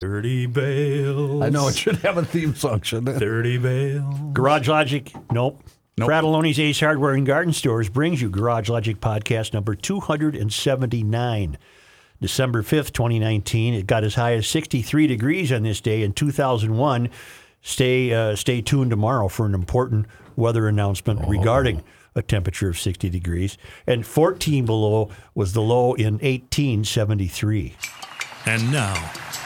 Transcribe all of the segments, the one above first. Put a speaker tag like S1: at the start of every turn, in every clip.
S1: 30 bales.
S2: I know it should have a theme song, shouldn't it?
S1: 30 bales.
S3: Garage Logic, nope.
S2: Nope.
S3: Fratallone's Ace Hardware and Garden Stores brings you Garage Logic podcast number 279. December 5th, 2019. It got as high as 63 degrees on this day in 2001. Stay, uh, stay tuned tomorrow for an important weather announcement regarding a temperature of 60 degrees. And 14 below was the low in 1873.
S4: And now,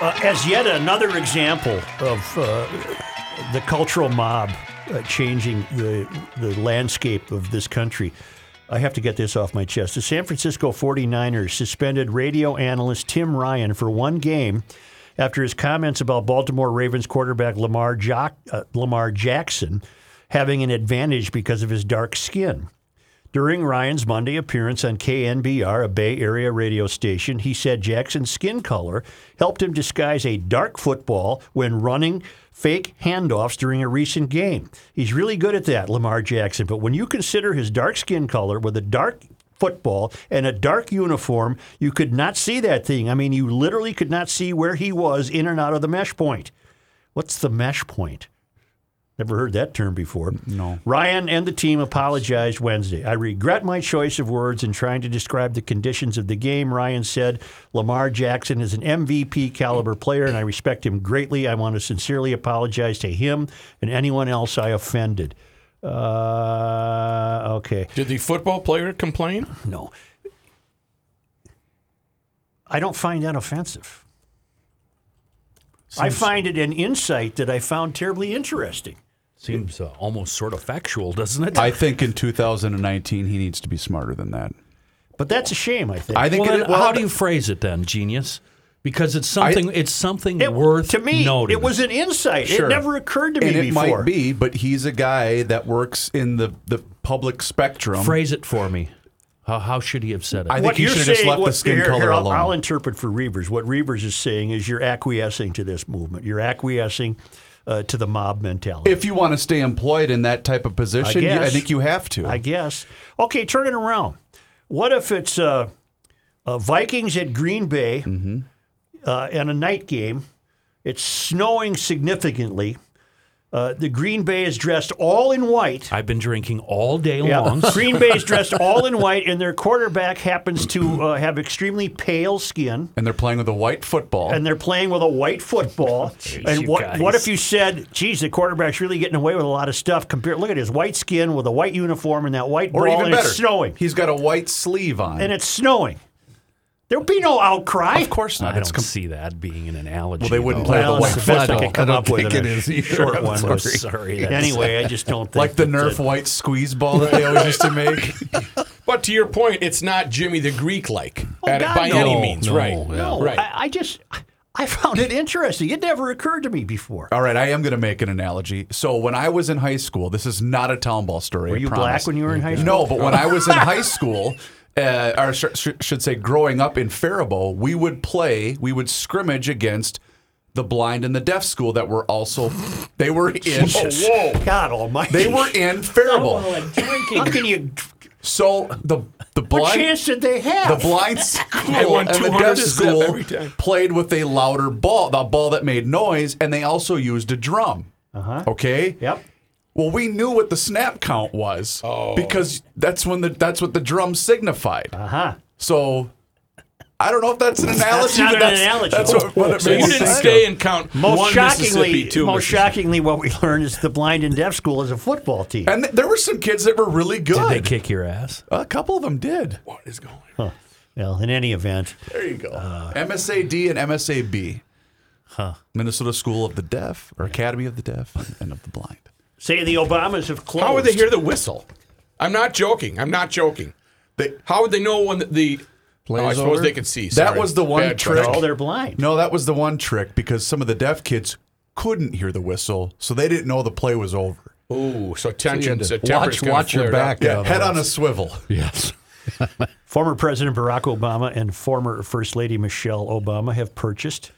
S3: Uh, as yet another example of uh, the cultural mob uh, changing the, the landscape of this country, I have to get this off my chest. The San Francisco 49ers suspended radio analyst Tim Ryan for one game after his comments about Baltimore Ravens quarterback Lamar, Jock, uh, Lamar Jackson having an advantage because of his dark skin. During Ryan's Monday appearance on KNBR, a Bay Area radio station, he said Jackson's skin color helped him disguise a dark football when running fake handoffs during a recent game. He's really good at that, Lamar Jackson. But when you consider his dark skin color with a dark football and a dark uniform, you could not see that thing. I mean, you literally could not see where he was in and out of the mesh point. What's the mesh point? Never heard that term before.
S2: No.
S3: Ryan and the team apologized Wednesday. I regret my choice of words in trying to describe the conditions of the game. Ryan said Lamar Jackson is an MVP caliber player, and I respect him greatly. I want to sincerely apologize to him and anyone else I offended. Uh, okay.
S5: Did the football player complain?
S3: No. I don't find that offensive. I find it an insight that I found terribly interesting.
S1: Seems uh, almost sort of factual, doesn't it?
S2: I think in 2019 he needs to be smarter than that.
S3: But that's a shame, I think.
S2: I think
S1: well,
S2: it,
S1: then
S2: well,
S1: how do you phrase it then, genius? Because it's something. it's something
S3: It-
S1: worth
S3: to me,
S1: noting.
S3: it was an insight.
S2: Sure.
S3: It never occurred to me
S2: and it
S3: before.
S2: might be, but he's a guy that works in the, the public spectrum.
S1: Phrase it for me. How, how should he have said it?
S2: I think
S3: What
S2: he
S3: you're
S2: should have just
S3: saying-
S2: left the skin
S3: here-
S2: color
S3: here, I'll,
S2: alone.
S3: I'll interpret for Reavers. What Reavers is saying is you're acquiescing to this movement. You're acquiescing uh, to the mob mentality.
S2: if you want to stay employed in that type of position, I,
S3: guess.
S2: think you have to.
S3: I guess. Okay, turn it around. What if it's uh, uh, Vikings at Green Bay
S2: Mm-hmm.
S3: uh, and a night game? It's snowing significantly. Uh, the Green Bay is dressed all in white.
S1: I've been drinking all day
S3: Yeah.
S1: long.
S3: Green Bay is dressed all in white, and their quarterback happens to uh, have extremely pale skin.
S2: and they're playing with a white football.
S3: and they're playing with a white football. and what what if you said, "Geez, the quarterback's really getting away with a lot of stuff"? Compared, look at his white skin with a white uniform and that white
S2: or
S3: ball,
S2: even
S3: and
S2: better,
S3: it's snowing,
S2: He's got a white sleeve on.
S3: and it's snowing. There'll be no outcry.
S2: of course not.
S1: I
S2: It's
S1: don't
S2: com-
S1: see that being an analogy.
S2: Well, they wouldn't play
S3: Well,
S2: the
S3: it's
S2: white
S3: the best I could come
S2: I
S3: up
S2: don't
S3: with
S2: think
S3: in
S2: it
S3: a
S2: either.
S3: short
S2: I'm
S3: one.
S2: sorry.
S1: Sorry.
S3: Anyway, I just don't think
S2: like the Nerf white squeeze ball that they always used to make.
S5: But to your point, it's not Jimmy the Greek like
S3: Oh,
S5: by
S3: no.
S5: any means,
S1: No,
S5: right?
S1: yeah.
S3: No,
S5: right.
S3: I, I just I found it interesting. It never occurred to me before.
S2: All right, I am going to make an analogy. So when I was in high school, this is not a town ball story.
S3: Were you black when you were in high school?
S2: No, but when I was in high school, uh, or sh- sh- should say growing up in Faribault, we would play, we would scrimmage against the blind and the deaf school that were also, they were in, Oh,
S3: Whoa, God Almighty!
S2: they were in Faribault.
S3: How can you?
S2: So the the blind
S3: What
S2: blind
S3: chance did they have?
S2: the blind school and the deaf school played with a louder ball, the ball that made noise, and they also used a drum. Uh-huh. Okay.
S3: Yep.
S2: Well, we knew what the snap count was
S5: Oh.
S2: because that's when the that's what the drum signified.
S3: Uh huh.
S2: So I don't know if that's an analogy.
S3: not
S2: but
S3: an
S2: that's,
S3: analogy.
S2: That's what, what it
S5: So
S2: made
S5: you didn't stay and count
S3: Most
S5: one
S3: shockingly,
S5: Mississippi, two
S3: most shockingly, what we learned is the blind and deaf school is a football team.
S2: And th- there were some kids that were really good.
S1: Did they kick your ass?
S2: A couple of them did.
S5: What is going on?
S3: well, in any event,
S2: There you go. MSAD and MSAB. Huh. Minnesota School of the Deaf, or Academy of the Deaf and of the Blind.
S3: Say the Obamas have closed.
S5: How would they hear the whistle? I'm not joking. I'm not joking.
S2: They,
S5: How would they know when the? the oh, I suppose
S2: over?
S5: they could see.
S2: That was the one
S5: Bad
S2: trick.
S5: question.
S3: Oh, they're blind.
S2: no, that was the one trick because some of the deaf kids couldn't hear the whistle, so they didn't know the play was over.
S5: Ooh, so
S6: You
S5: tension.
S6: to
S5: so temperature's
S6: watch watch your back.
S2: Yeah,
S6: uh,
S2: head on a swivel.
S6: Yes.
S3: Former President Barack Obama and former First Lady Michelle Obama have purchased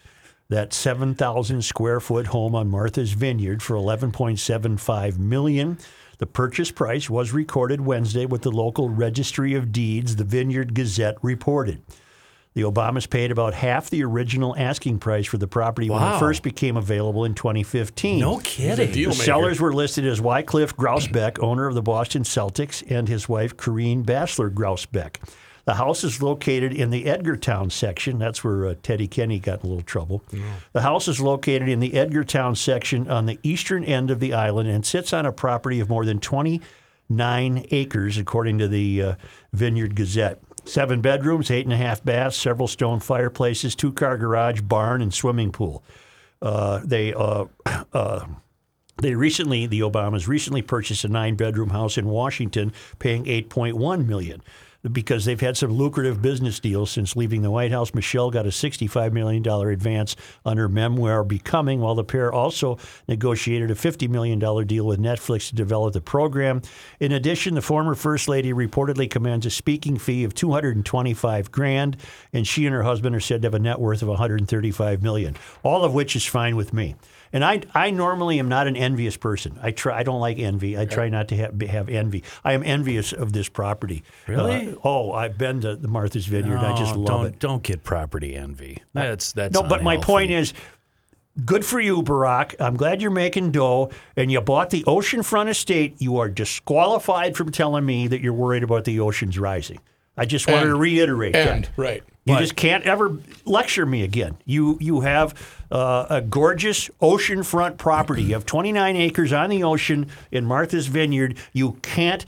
S3: that 7,000 square foot home on Martha's Vineyard for 11.75 million. The purchase price was recorded Wednesday with the local Registry of Deeds, the Vineyard Gazette reported. The Obamas paid about half the original asking price for the property when it first became available in 2015.
S1: No kidding.
S3: The sellers were listed as Wycliffe Grousbeck, owner of the Boston Celtics, and his wife, Corrine Bassler Grousbeck. The house is located in the Edgartown section. That's where uh, Teddy Kenny got in a little trouble. The house is located in the Edgartown section on the eastern end of the island and sits on a property of more than 29 acres, according to the uh, Vineyard Gazette. Seven bedrooms, eight and a half baths, several stone fireplaces, two car garage, barn, and swimming pool. Uh, they uh, uh, they recently, the Obamas recently purchased a nine-bedroom house in Washington, paying 8.1 million. Because they've had some lucrative business deals since leaving the White House, Michelle got a $65 million advance on her memoir Becoming, while the pair also negotiated a $50 million deal with Netflix to develop the program. In addition, the former First Lady reportedly commands a speaking fee of 225 grand, and she and her husband are said to have a net worth of 135 million. All of which is fine with me. And I, I normally am not an envious person. I try. I don't like envy. I try not to have, have envy. I am envious of this property.
S1: Really?
S3: Uh, oh, I've been to the Martha's Vineyard. I just love
S1: don't,
S3: it.
S1: Don't get property envy. That's that's
S3: No, but my point is, good for you, Barack. I'm glad you're making dough, and you bought the oceanfront estate. You are disqualified from telling me that you're worried about the oceans rising. I just wanted to reiterate
S5: And
S3: that.
S5: right.
S3: You just can't ever lecture me again. You you have uh, a gorgeous oceanfront property. Have 29 acres on the ocean in Martha's Vineyard. You can't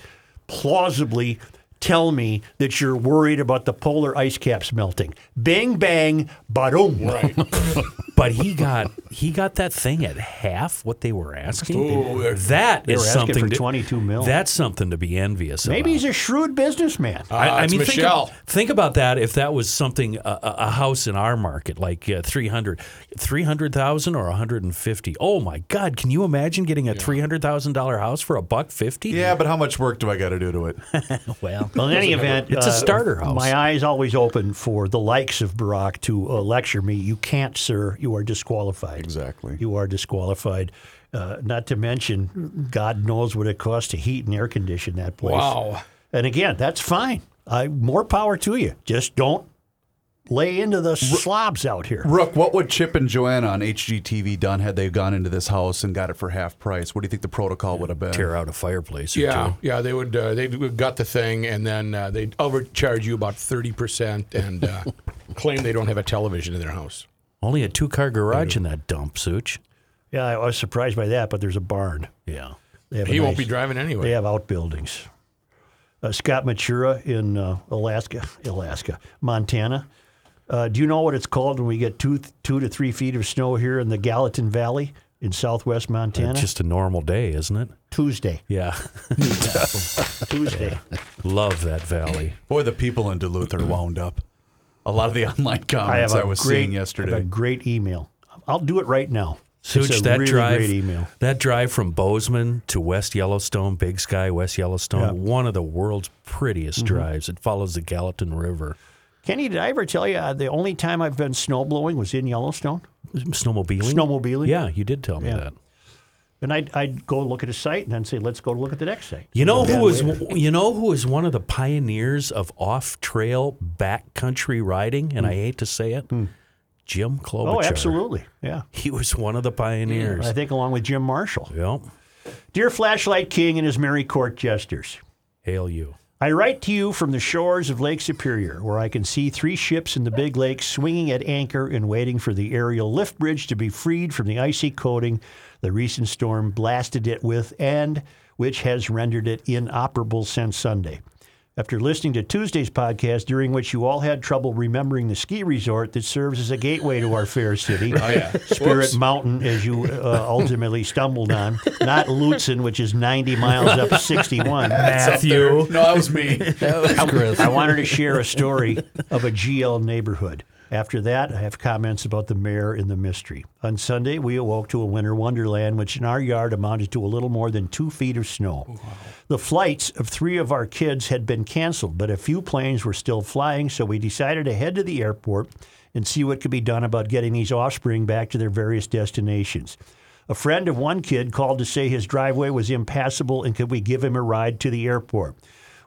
S3: plausibly tell me that you're worried about the polar ice caps melting. Bang bang, boom.
S5: Right.
S1: But he got he got that thing at half what they were asking.
S5: Ooh, they're-
S1: that
S3: They
S1: is
S3: were asking
S1: something
S3: for
S1: to,
S3: 22 mil.
S1: That's something to be envious of.
S3: Maybe
S1: about.
S3: he's a shrewd businessman.
S1: I,
S5: Ah,
S1: I mean, think,
S5: Michelle.
S1: ab- think about that. If that was something, a, a a house in our market, like uh, 300, 300,000 or 150. Oh my God. Can you imagine getting a $300,000 house for a buck 50?
S2: Yeah, but how much work do I got to do to it?
S1: Well,
S3: Well, in any event,
S1: It's a
S3: uh,
S1: starter house.
S3: My eyes always open for the likes of Barack to uh, lecture me. You can't, sir. You are disqualified.
S2: Exactly.
S3: You are disqualified. Uh, not to mention, God knows what it costs to heat and air condition that place.
S5: Wow.
S3: And again, that's fine. I, more power to you. Just don't lay into the slobs out here.
S2: Rook, what would Chip and Joanna on HGTV done had they gone into this house and got it for half price? What do you think the protocol would have been?
S1: tear out a fireplace or
S5: Yeah,
S1: two.
S5: yeah, they would. Uh, they would gut the thing, and then uh, they'd overcharge you about thirty percent, and uh, claim they don't have a television in their house.
S1: Only a two car garage in that dump, Such.
S3: Yeah, I was surprised by that, but there's a barn.
S1: Yeah.
S3: They have a
S5: He won't
S3: nice-
S5: be driving
S3: anywhere.
S5: They
S3: have outbuildings. Uh, Scott Matura in uh, Alaska, Alaska, Montana. Uh, do you know what it's called when we get two, two to three feet of snow here in the Gallatin Valley in southwest Montana?
S1: It's just a normal day, isn't it?
S3: Tuesday.
S1: Yeah.
S3: Tuesday.
S1: Love that valley.
S2: Boy, the people in Duluth are wound up. A lot of the online comments I,
S3: I,
S2: was
S3: great,
S2: seeing
S3: I have
S2: yesterday.
S3: a great email. I'll do it right now.
S1: Such that
S3: really
S1: drive,
S3: great email.
S1: that drive from Bozeman to West Yellowstone, Big Sky, West Yellowstone,
S3: Yeah. Mm-hmm.
S1: one of the world's prettiest drives. It follows the Gallatin River.
S3: Kenny, did I ever tell you uh, the only time I've been snowblowing was in Yellowstone?
S1: Snowmobiling.
S3: Snowmobiling?
S1: Yeah, you did tell me
S3: Yeah.
S1: that.
S3: And I'd, I'd go look at a site and then say, let's go look at the next site.
S1: You know who
S3: to-
S1: you know who was one of the pioneers of off-trail backcountry riding, and I hate to say it, Jim Klobuchar.
S3: Hmm. Oh, absolutely. Yeah.
S1: He was one of the pioneers.
S3: I think along with Jim Marshall.
S1: Yep.
S3: Dear Flashlight King and his Merry Court jesters,
S1: Hail you.
S3: I write to you from the shores of Lake Superior, where I can see three ships in the big lake swinging at anchor and waiting for the aerial lift bridge to be freed from the icy coating the recent storm blasted it with and which has rendered it inoperable since Sunday. After listening to Tuesday's podcast, during which you all had trouble remembering the ski resort that serves as a gateway to our fair city, Spirit Mountain, as you uh, ultimately stumbled on, not Lutsen, which is 90 miles up 61.
S1: Matthew.
S2: No, that was me.
S3: I wanted to share a story of a GL neighborhood. After that, I have comments about the mayor and the mystery. On Sunday, we awoke to a winter wonderland, which in our yard amounted to a little more than two feet of snow. The flights of three of our kids had been canceled, but a few planes were still flying, so we decided to head to the airport and see what could be done about getting these offspring back to their various destinations. A friend of one kid called to say his driveway was impassable and could we give him a ride to the airport.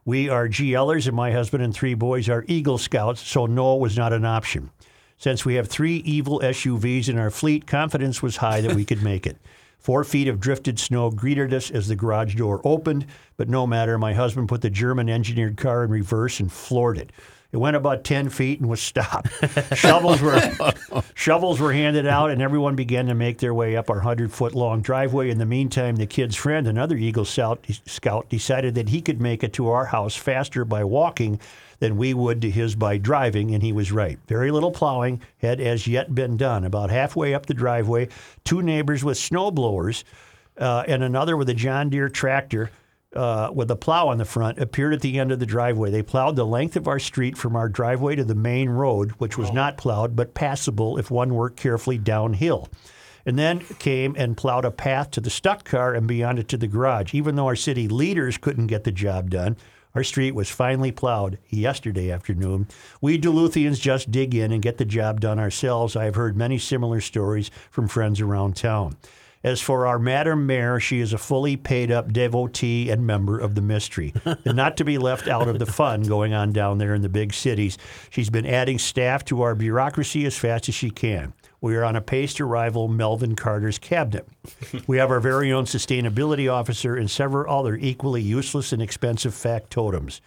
S3: We are GLers, and my husband and three boys are Eagle Scouts, so no was not an option. Since we have three evil SUVs in our fleet, confidence was high that we could make it. Four feet of drifted snow greeted us as the garage door opened, but no matter, my husband put the German engineered car in reverse and floored it. It went about 10 feet and was stopped. shovels were shovels were handed out, and everyone began to make their way up our 100 foot long driveway. In the meantime, the kid's friend, another Eagle Scout, decided that he could make it to our house faster by walking than we would to his by driving, and he was right. Very little plowing had as yet been done. About halfway up the driveway, two neighbors with snow blowers uh, and another with a John Deere tractor uh, with a plow on the front appeared at the end of the driveway. They plowed the length of our street from our driveway to the main road, which was not plowed but passable if one worked carefully downhill. And then came and plowed a path to the stuck car and beyond it to the garage. Even though our city leaders couldn't get the job done, our street was finally plowed yesterday afternoon. We Duluthians just dig in and get the job done ourselves. I have heard many similar stories from friends around town. As for our Madam Mayor, she is a fully paid up devotee and member of the mystery. and not to be left out of the fun going on down there in the big cities, she's been adding staff to our bureaucracy as fast as she can. We are on a pace to rival Melvin Carter's cabinet. we have our very own sustainability officer and several other equally useless and expensive factotums.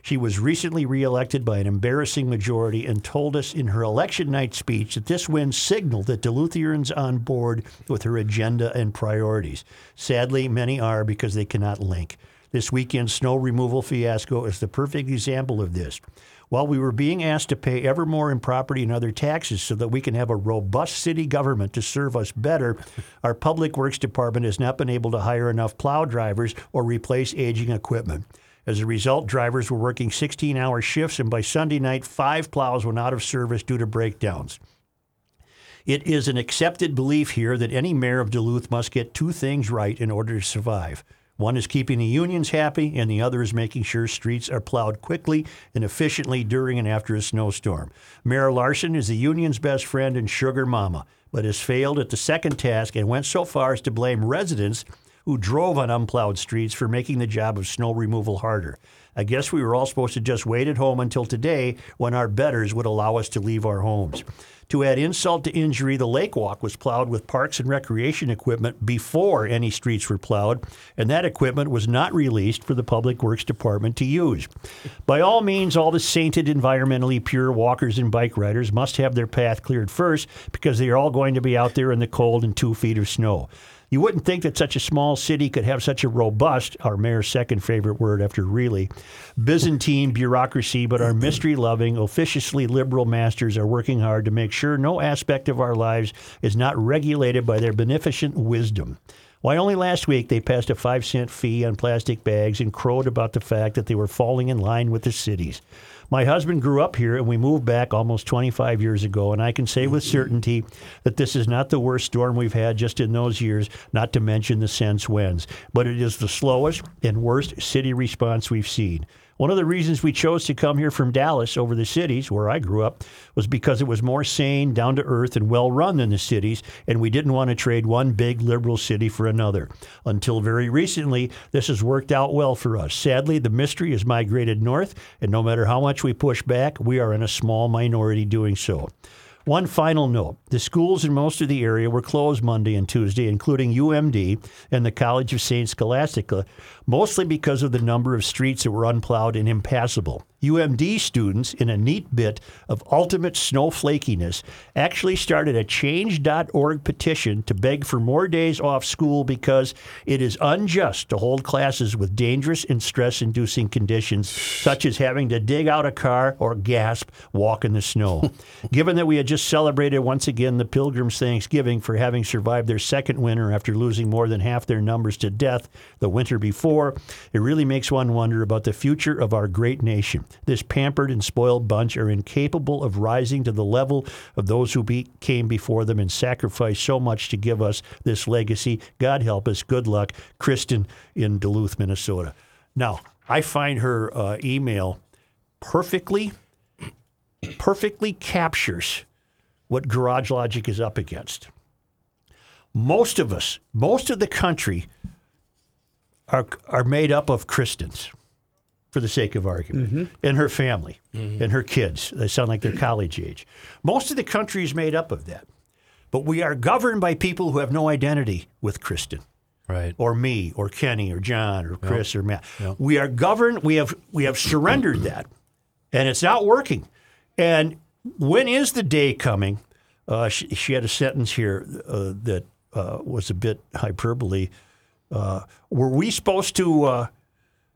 S3: She was recently reelected by an embarrassing majority and told us in her election night speech that this win signaled that Duluthians on board with her agenda and priorities. Sadly, many are because they cannot link. This weekend's snow removal fiasco is the perfect example of this. While we were being asked to pay ever more in property and other taxes so that we can have a robust city government to serve us better, our public works department has not been able to hire enough plow drivers or replace aging equipment. As a result, drivers were working 16 hour shifts, and by Sunday night, five plows went out of service due to breakdowns. It is an accepted belief here that any mayor of Duluth must get two things right in order to survive. One is keeping the unions happy, and the other is making sure streets are plowed quickly and efficiently during and after a snowstorm. Mayor Larson is the union's best friend and sugar mama, but has failed at the second task and went so far as to blame residents who drove on unplowed streets for making the job of snow removal harder. I guess we were all supposed to just wait at home until today when our betters would allow us to leave our homes. To add insult to injury, the lake walk was plowed with parks and recreation equipment before any streets were plowed, and that equipment was not released for the Public Works Department to use. By all means, all the sainted, environmentally pure walkers and bike riders must have their path cleared first because they are all going to be out there in the cold and two feet of snow. You wouldn't think that such a small city could have such a robust, our mayor's second favorite word after really, Byzantine bureaucracy, but our mystery loving, officiously liberal masters are working hard to make sure no aspect of our lives is not regulated by their beneficent wisdom. Why, only last week they passed a five cent fee on plastic bags and crowed about the fact that they were falling in line with the cities. My husband grew up here and we moved back almost 25 years ago, and I can say with mm-hmm. certainty that this is not the worst storm we've had just in those years, not to mention the sense whens, but it is the slowest and worst city response we've seen. One of the reasons we chose to come here from Dallas over the cities, where I grew up, was because it was more sane, down to earth, and well run than the cities, and we didn't want to trade one big liberal city for another. Until very recently, this has worked out well for us. Sadly, the mystery has migrated north, and no matter how much we push back, we are in a small minority doing so. One final note the schools in most of the area were closed Monday and Tuesday, including UMD and the College of St. Scholastica, mostly because of the number of streets that were unplowed and impassable. UMD students, in a neat bit of ultimate snowflakiness, actually started a change.org petition to beg for more days off school because it is unjust to hold classes with dangerous and stress inducing conditions, such as having to dig out a car or gasp, walk in the snow. Given that we had just celebrated once again the Pilgrims' Thanksgiving for having survived their second winter after losing more than half their numbers to death the winter before, it really makes one wonder about the future of our great nation. This pampered and spoiled bunch are incapable of rising to the level of those who be, came before them and sacrificed so much to give us this legacy. God help us. Good luck. Kristen in Duluth, Minnesota. Now, I find her uh, email perfectly, perfectly captures what Garage Logic is up against. Most of us, most of the country, are are made up of Christians, for the sake of argument, and her family and her kids. They sound like they're college age. Most of the country is made up of that, but we are governed by people who have no identity with Kristen
S1: Right.
S3: or me or Kenny or John or Chris or Matt. We are governed. We have we have surrendered that, and it's not working. And when is the day coming? Uh, she, she had a sentence here uh, that uh, was a bit hyperbole. Uh, were we supposed to? Uh,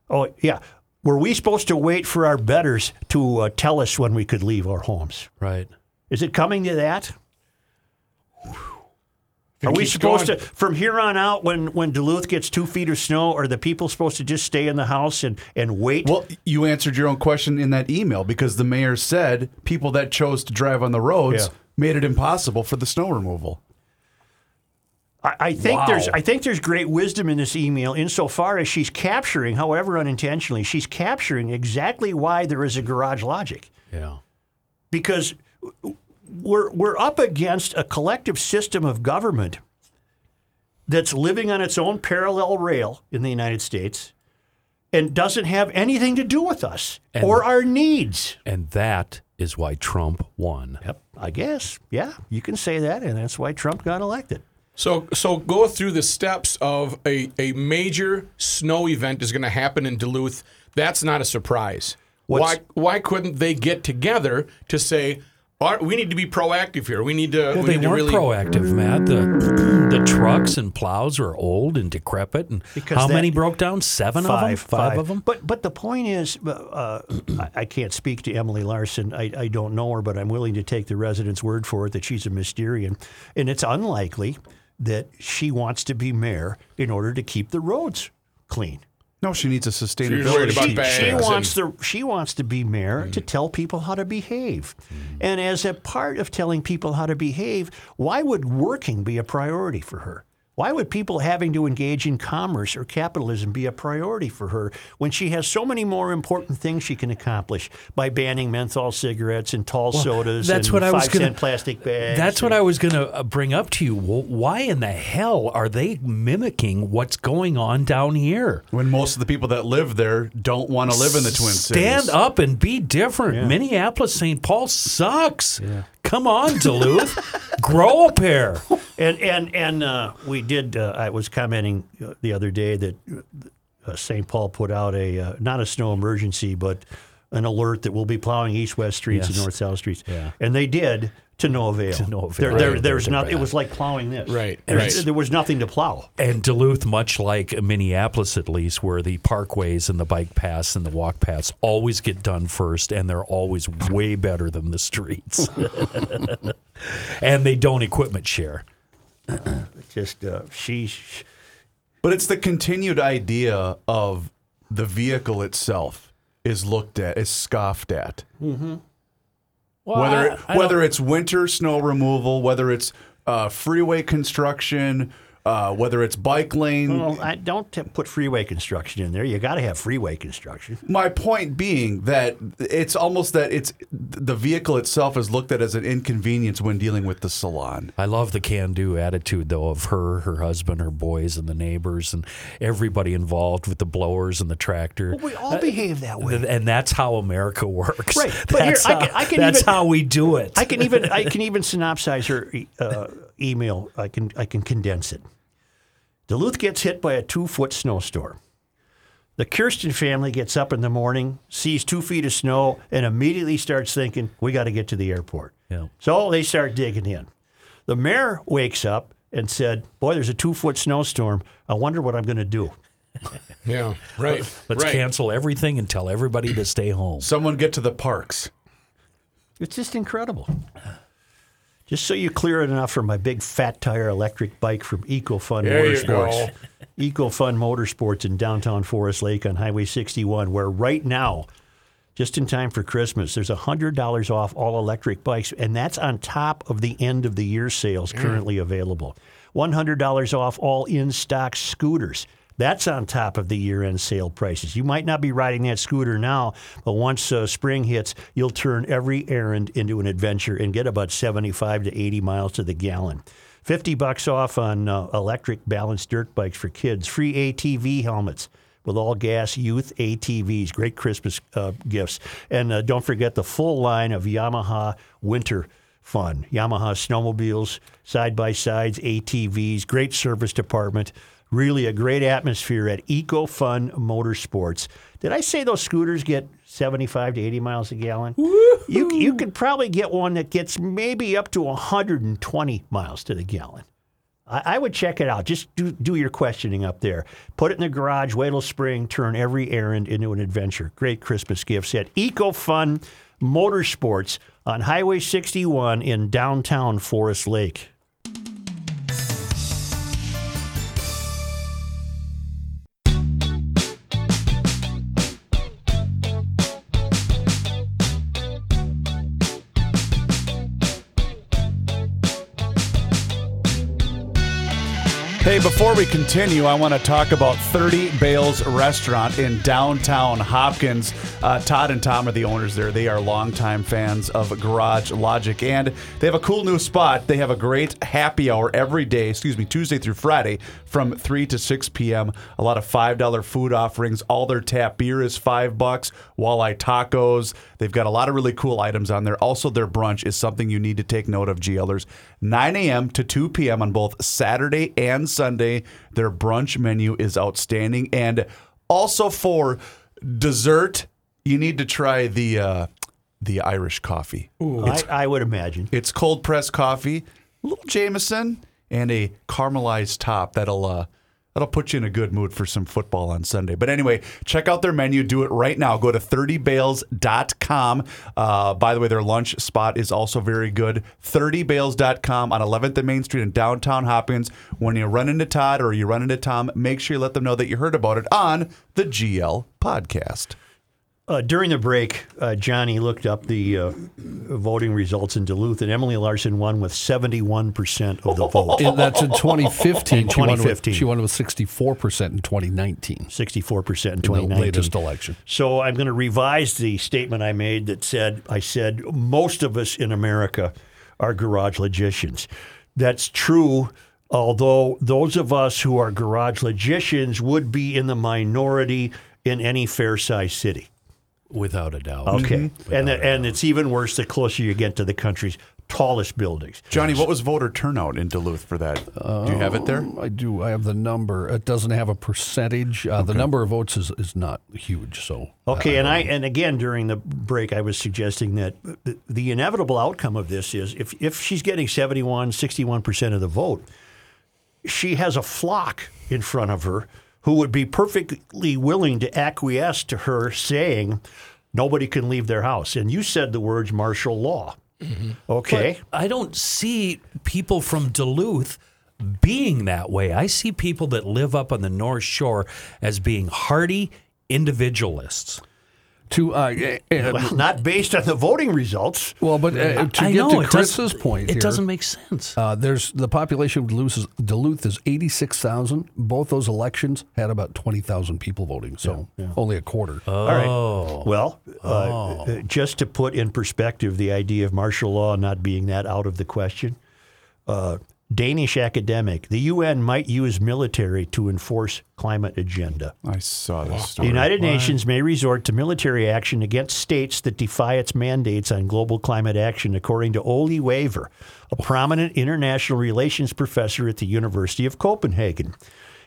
S3: oh yeah, were we supposed to wait for our betters to uh, tell us when we could leave our homes?
S1: Right.
S3: Is it coming to that? Are we supposed
S5: going.
S3: to, from here on out, when, when Duluth gets two feet of snow, are the people supposed to just stay in the house and, and wait?
S2: Well, you answered your own question in that email because the mayor said people that chose to drive on the roads
S3: Yeah.
S2: made it impossible for the snow removal.
S3: I, I think
S1: Wow.
S3: there's I think there's great wisdom in this email insofar as she's capturing, however unintentionally, she's capturing exactly why there is a garage logic.
S1: Yeah.
S3: because we're we're up against a collective system of government that's living on its own parallel rail in the United States and doesn't have anything to do with us
S1: And-
S3: or our needs.
S1: And that is why Trump won.
S3: Yep, I guess. Yeah, you can say that, and that's why Trump got elected.
S5: So, so go through the steps of a, a major snow event is going to happen in Duluth. That's not a surprise.
S3: What's-
S5: why why couldn't they get together to say, "All right, we need to be proactive here. We need to.
S1: Well,
S5: we
S1: they
S5: need
S1: weren't
S5: really
S1: proactive, Matt. The the trucks and plows are old and decrepit. And
S3: Because
S1: how
S3: that-
S1: many broke down? Seven of them. Five, of them.
S3: But but the point is, uh, I, I can't speak to Emily Larson. I, I don't know her, but I'm willing to take the resident's word for it that she's a Mysterian, and it's unlikely that she wants to be mayor in order to keep the roads clean.
S2: No, she needs a sustainability.
S5: worried about
S3: She,
S5: bags
S3: she
S5: and-
S3: wants to she wants to be mayor to mm. tell people how to behave, and as a part of telling people how to behave, why would working be a priority for her? Why would people having to engage in commerce or capitalism be a priority for her when she has so many more important things she can accomplish by banning menthol cigarettes and tall sodas
S1: that's
S3: and
S1: what I was gonna-
S3: cent plastic bags?
S1: That's what I was going to uh, bring up to you. Why in the hell are they mimicking what's going on down here?
S2: when most of the people that live there don't want to live in the Twin Cities.
S1: Stand up and be different. Minneapolis, St. Paul sucks. Come on, Duluth. Grow a pair.
S3: And and and uh, we did. Uh, I was commenting uh, the other day that uh, St. Paul put out a uh, not a snow emergency, but an alert that we'll be plowing east-west streets and north-south streets.
S1: Yeah.
S3: And they did to no avail.
S1: To no avail.
S3: There, there, there's
S1: They're
S3: not. It was like plowing this.
S5: Right,
S3: There,
S5: right.
S3: there was nothing to plow.
S1: And Duluth, much like Minneapolis at least, where the parkways and the bike paths and the walk paths always get done first, and they're always way better than the streets. and they don't equipment share.
S3: Just uh, she.
S2: But it's the continued idea of the vehicle itself is looked at, is scoffed at. Whether
S1: I- I
S2: whether
S1: don't-
S2: it's winter snow removal, whether it's uh, freeway construction, uh, whether it's bike lane.
S3: Well, I don't t- put freeway construction in there. You got to have freeway construction.
S2: My point being that it's almost that it's the vehicle itself is looked at as an inconvenience when dealing with the salon.
S1: I love the can-do attitude though of her, her husband, her boys, and the neighbors, and everybody involved with the blowers and the tractor.
S3: we all behave that way.
S1: and that's how America works.
S3: Right, but here,
S1: That's,
S3: I
S1: how,
S3: can- I can
S1: that's
S3: even-
S1: how we do it.
S3: I can even I can even synopsize her uh, email. I can I can condense it. Duluth gets hit by a two foot snowstorm. The Kirsten family gets up in the morning, sees two feet of snow, and immediately starts thinking, "We got to get to the airport."
S1: Yeah.
S3: So they start digging in. The mayor wakes up and said, "Boy, there's a two foot snowstorm. I wonder what I'm going to do."
S5: Yeah, right.
S1: Let's
S5: right.
S1: cancel everything and tell everybody to stay home.
S2: Someone get to the parks.
S3: It's just incredible. Just so you clear it enough for my big fat tire electric bike from EcoFun
S5: There
S3: Motorsports. EcoFun Motorsports in downtown Forest Lake on Highway 61, where right now, just in time for Christmas, there's $100 off all electric bikes, and that's on top of the end of the year sales mm. currently available. $100 off all in stock scooters. That's on top of the year end sale prices. You might not be riding that scooter now, but once uh, spring hits, you'll turn every errand into an adventure and get about 75 to 80 miles to the gallon. 50 bucks off on uh, electric balanced dirt bikes for kids. Free ATV helmets with all gas youth ATVs. Great Christmas uh, gifts. And uh, don't forget the full line of Yamaha winter fun. Yamaha snowmobiles, side by sides, ATVs, great service department. Really a great atmosphere at EcoFun Motorsports. Did I say those scooters get 75 to 80 miles a gallon? You, you could probably get one that gets maybe up to 120 miles to the gallon. I, I would check it out. Just do, do your questioning up there. Put it in the garage, wait till spring, turn every errand into an adventure. Great Christmas gifts at EcoFun Motorsports on Highway 61 in downtown Forest Lake.
S2: Hey, before we continue, I want to talk about 30 Bales Restaurant in downtown Hopkins. Uh, Todd and Tom are the owners there. They are longtime fans of Garage Logic, and they have a cool new spot. They have a great happy hour every day, excuse me, Tuesday through Friday from 3 to 6 p.m. A lot of $5 food offerings. All their tap beer is 5 bucks. Walleye tacos. They've got a lot of really cool items on there. Also, their brunch is something you need to take note of, GLers. 9 a.m. to 2 p.m. on both Saturday and Sunday. Their brunch menu is outstanding. And also for dessert, you need to try the uh, the Irish coffee.
S3: I, I would imagine.
S2: It's cold pressed coffee, a little Jameson, and a caramelized top that'll uh, that'll put you in a good mood for some football on Sunday. But anyway, check out their menu. Do it right now. Go to 30bales.com. Uh, by the way, their lunch spot is also very good. 30bales.com on 11th and Main Street in downtown Hopkins. When you run into Todd or you run into Tom, make sure you let them know that you heard about it on the GL podcast.
S3: Uh, during the break, uh, Johnny looked up the uh, voting results in Duluth, and Emily Larson won with 71% of the vote.
S6: And that's in 2015. She won with-
S3: 2015.
S6: She won with 64% in 2019.
S3: 64% in
S6: In the
S3: 2019.
S6: latest election.
S3: So I'm going to revise the statement I made that said, I said, most of us in America are garage logicians. That's true, although those of us who are garage logicians would be in the minority in any fair sized city.
S1: Without a doubt.
S3: Okay. And, the, and it's even worse the closer you get to the country's tallest buildings.
S2: Johnny, what was voter turnout in Duluth for that? Do you have it there?
S6: I do. I have the number. It doesn't have a percentage. Uh, The number of votes is, is not huge. So
S3: Okay, and I and again during the break I was suggesting that the- the inevitable outcome of this is if if she's getting 71 61% of the vote, she has a flock in front of her who would be perfectly willing to acquiesce to her saying nobody can leave their house. And you said the words martial law. Mm-hmm. Okay.
S1: I don't see people from Duluth being that way. I see people that live up on the North Shore as being hardy individualists.
S6: To uh, eh, eh,
S3: Well, not based on the voting results.
S6: well, but uh, to
S1: I
S6: get
S1: know
S6: to Chris's
S1: doesn't,
S6: point,
S1: it
S6: here,
S1: doesn't make sense.
S6: Uh, there's the population of Duluth is, Duluth is 86,000. Both those elections had about 20,000 people voting, so only a quarter.
S3: All right. Well, uh, uh, just to put in perspective the idea of martial law not being that out of the question, uh, Danish academic, the UN might use military to enforce climate agenda.
S2: I saw this
S3: The
S2: story.
S3: United Nations may resort to military action against states that defy its mandates on global climate action, according to Ole Waver, a prominent international relations professor at the University of Copenhagen.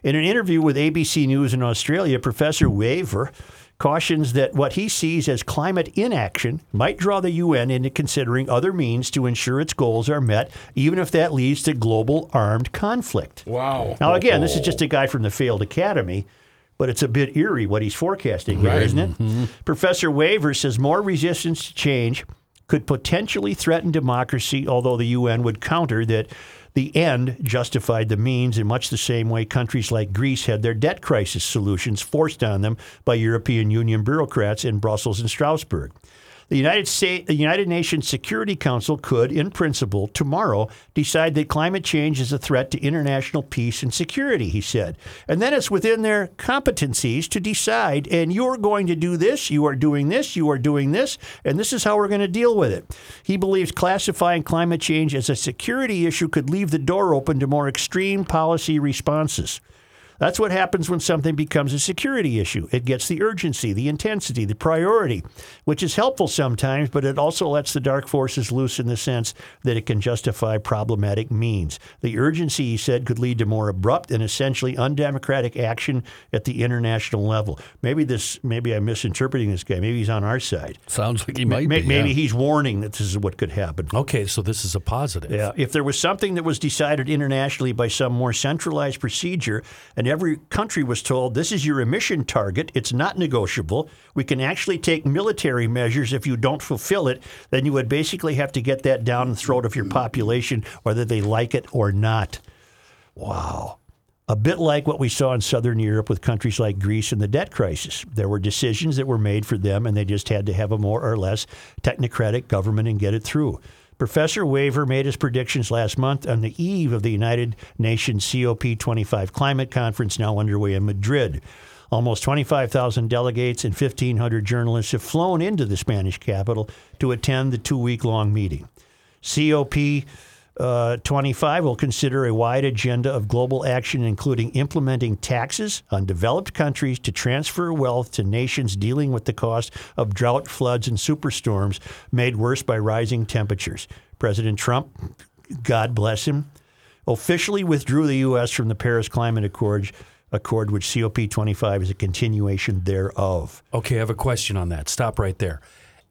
S3: In an interview with ABC News in Australia, Professor Waver cautions that what he sees as climate inaction might draw the UN into considering other means to ensure its goals are met, even if that leads to global armed conflict.
S5: Wow.
S3: Now, again, this is oh. just a guy from the failed academy, but it's a bit eerie what he's forecasting here,
S5: Right.
S3: not it? Mm-hmm. Professor Waver says more resistance to change could potentially threaten democracy, although the UN would counter that the end justified the means in much the same way countries like Greece had their debt crisis solutions forced on them by European Union bureaucrats in Brussels and Strasbourg. The United States, the United Nations Security Council could, in principle, tomorrow decide that climate change is a threat to international peace and security, he said. And then it's within their competencies to decide, and you're going to do this, you are doing this, you are doing this, and this is how we're going to deal with it. He believes classifying climate change as a security issue could leave the door open to more extreme policy responses. That's what happens when something becomes a security issue. It gets the urgency, the intensity, the priority, which is helpful sometimes, but it also lets the dark forces loose in the sense that it can justify problematic means. The urgency, he said, could lead to more abrupt and essentially undemocratic action at the international level. Maybe this, maybe I'm misinterpreting this guy. Maybe he's on our side.
S6: Sounds like he might
S3: May-
S6: be.
S3: Maybe
S6: yeah.
S3: he's warning that this is what could happen.
S1: Okay, so this is a positive.
S3: Yeah, if there was something that was decided internationally by some more centralized procedure, and every country was told this is your emission target, it's not negotiable. We can actually take military measures if you don't fulfill it. Then you would basically have to get that down the throat of your population, whether they like it or not. Wow. A bit like what we saw in Southern Europe with countries like Greece and the debt crisis. There were decisions that were made for them, and they just had to have a more or less technocratic government and get it through. Professor Waver made his predictions last month on the eve of the United Nations COP25 climate conference now underway in Madrid. Almost 25,000 delegates and 1,500 journalists have flown into the Spanish capital to attend the two week long meeting. COP uh, 25 will consider a wide agenda of global action, including implementing taxes on developed countries to transfer wealth to nations dealing with the cost of drought, floods, and superstorms made worse by rising temperatures. President Trump, God bless him, officially withdrew the U.S. from the Paris Climate Accord, accord which COP25 is a continuation thereof.
S1: Okay, I have a question on that. Stop right there.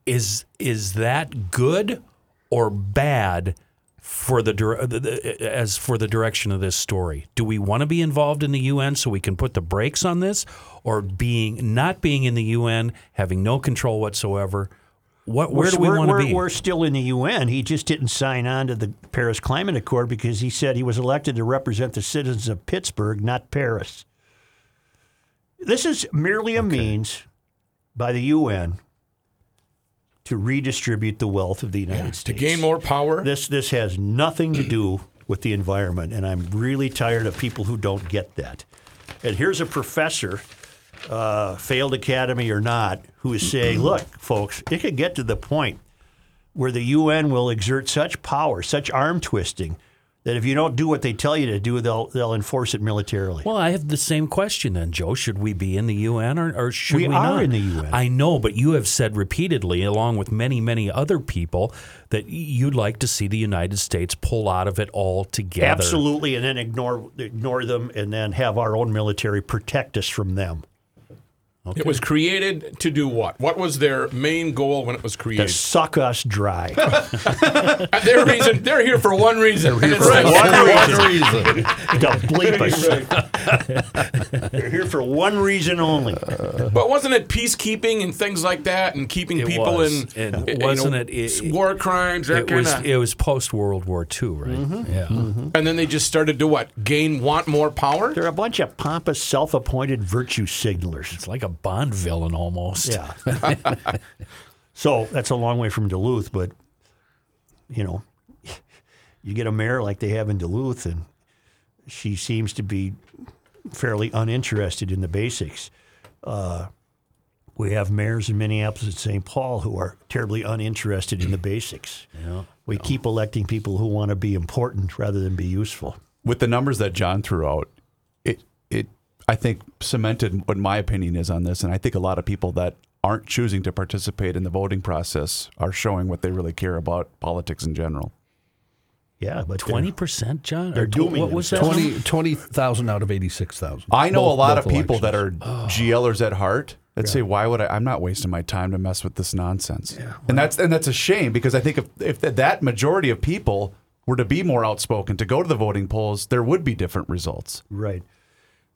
S1: Is is that good or bad for the, uh, the- the uh, as for the direction of this story? Do we want to be involved in the UN so we can put the brakes on this, or being not being in the UN, having no control whatsoever? What where do we want to be?
S3: We're still in the UN. He just didn't sign on to the Paris Climate Accord because he said he was elected to represent the citizens of Pittsburgh, not Paris. This is merely a means by the UN to redistribute the wealth of the United
S5: To
S3: States.
S5: To gain more power.
S3: This this has nothing to do with the environment, and I'm really tired of people who don't get that. And here's a professor, uh, failed academy or not, who is saying, "Look, folks, it could get to the point where the UN will exert such power, such arm twisting, that if you don't do what they tell you to do, they'll they'll enforce it militarily."
S1: Well, I have the same question then, Joe. Should we be in the UN or, or should
S3: We
S1: we,
S3: are
S1: not?
S3: in the UN.
S1: I know, but you have said repeatedly, along with many, many other people, that you'd like to see the United States pull out of it altogether.
S3: Absolutely, and then ignore ignore them, and then have our own military protect us from them.
S5: It was created to do what? What was their main goal when it was created?
S3: To suck us dry.
S5: Their reason, they're here for one reason. and it's
S6: Right,
S5: like-
S6: one reason.
S3: to bleep us. They're here for one reason only.
S5: But wasn't it peacekeeping and things like that, and keeping
S1: It
S5: people
S1: was.
S5: in?
S1: And
S5: you
S1: wasn't
S5: know,
S1: it- it-
S5: war crimes? That
S1: It
S5: kind
S1: was it was post World War II, right?
S3: Mm-hmm.
S1: Yeah.
S5: and then they just started to what? Gain, want more power?
S3: They're a bunch of pompous, self-appointed virtue signalers.
S1: It's like a Bond villain almost.
S3: Yeah. so that's a long way from Duluth, but you know, you get a mayor like they have in Duluth, and she seems to be fairly uninterested in the basics. Uh, we have mayors in Minneapolis and St. Paul who are terribly uninterested in the basics. We keep electing people who want to be important rather than be useful.
S2: with the numbers that John threw out, it it I think cemented what my opinion is on this, and I think a lot of people that aren't choosing to participate in the voting process are showing what they really care about politics in general.
S3: Yeah, but
S1: Twenty percent, John.
S3: They're
S1: Or tw-
S3: dooming
S1: What was that?
S6: 20 20,000 out of 86,000.
S2: I know
S6: Both-
S2: a lot of
S6: both
S2: people that
S6: elections.
S2: are oh. GLers at heart that say, "Why would I? I'm not wasting my time to mess with this nonsense." Yeah, and that's and that's a shame because I think if if that majority of people were to be more outspoken to go to the voting polls, there would be different results.
S3: right.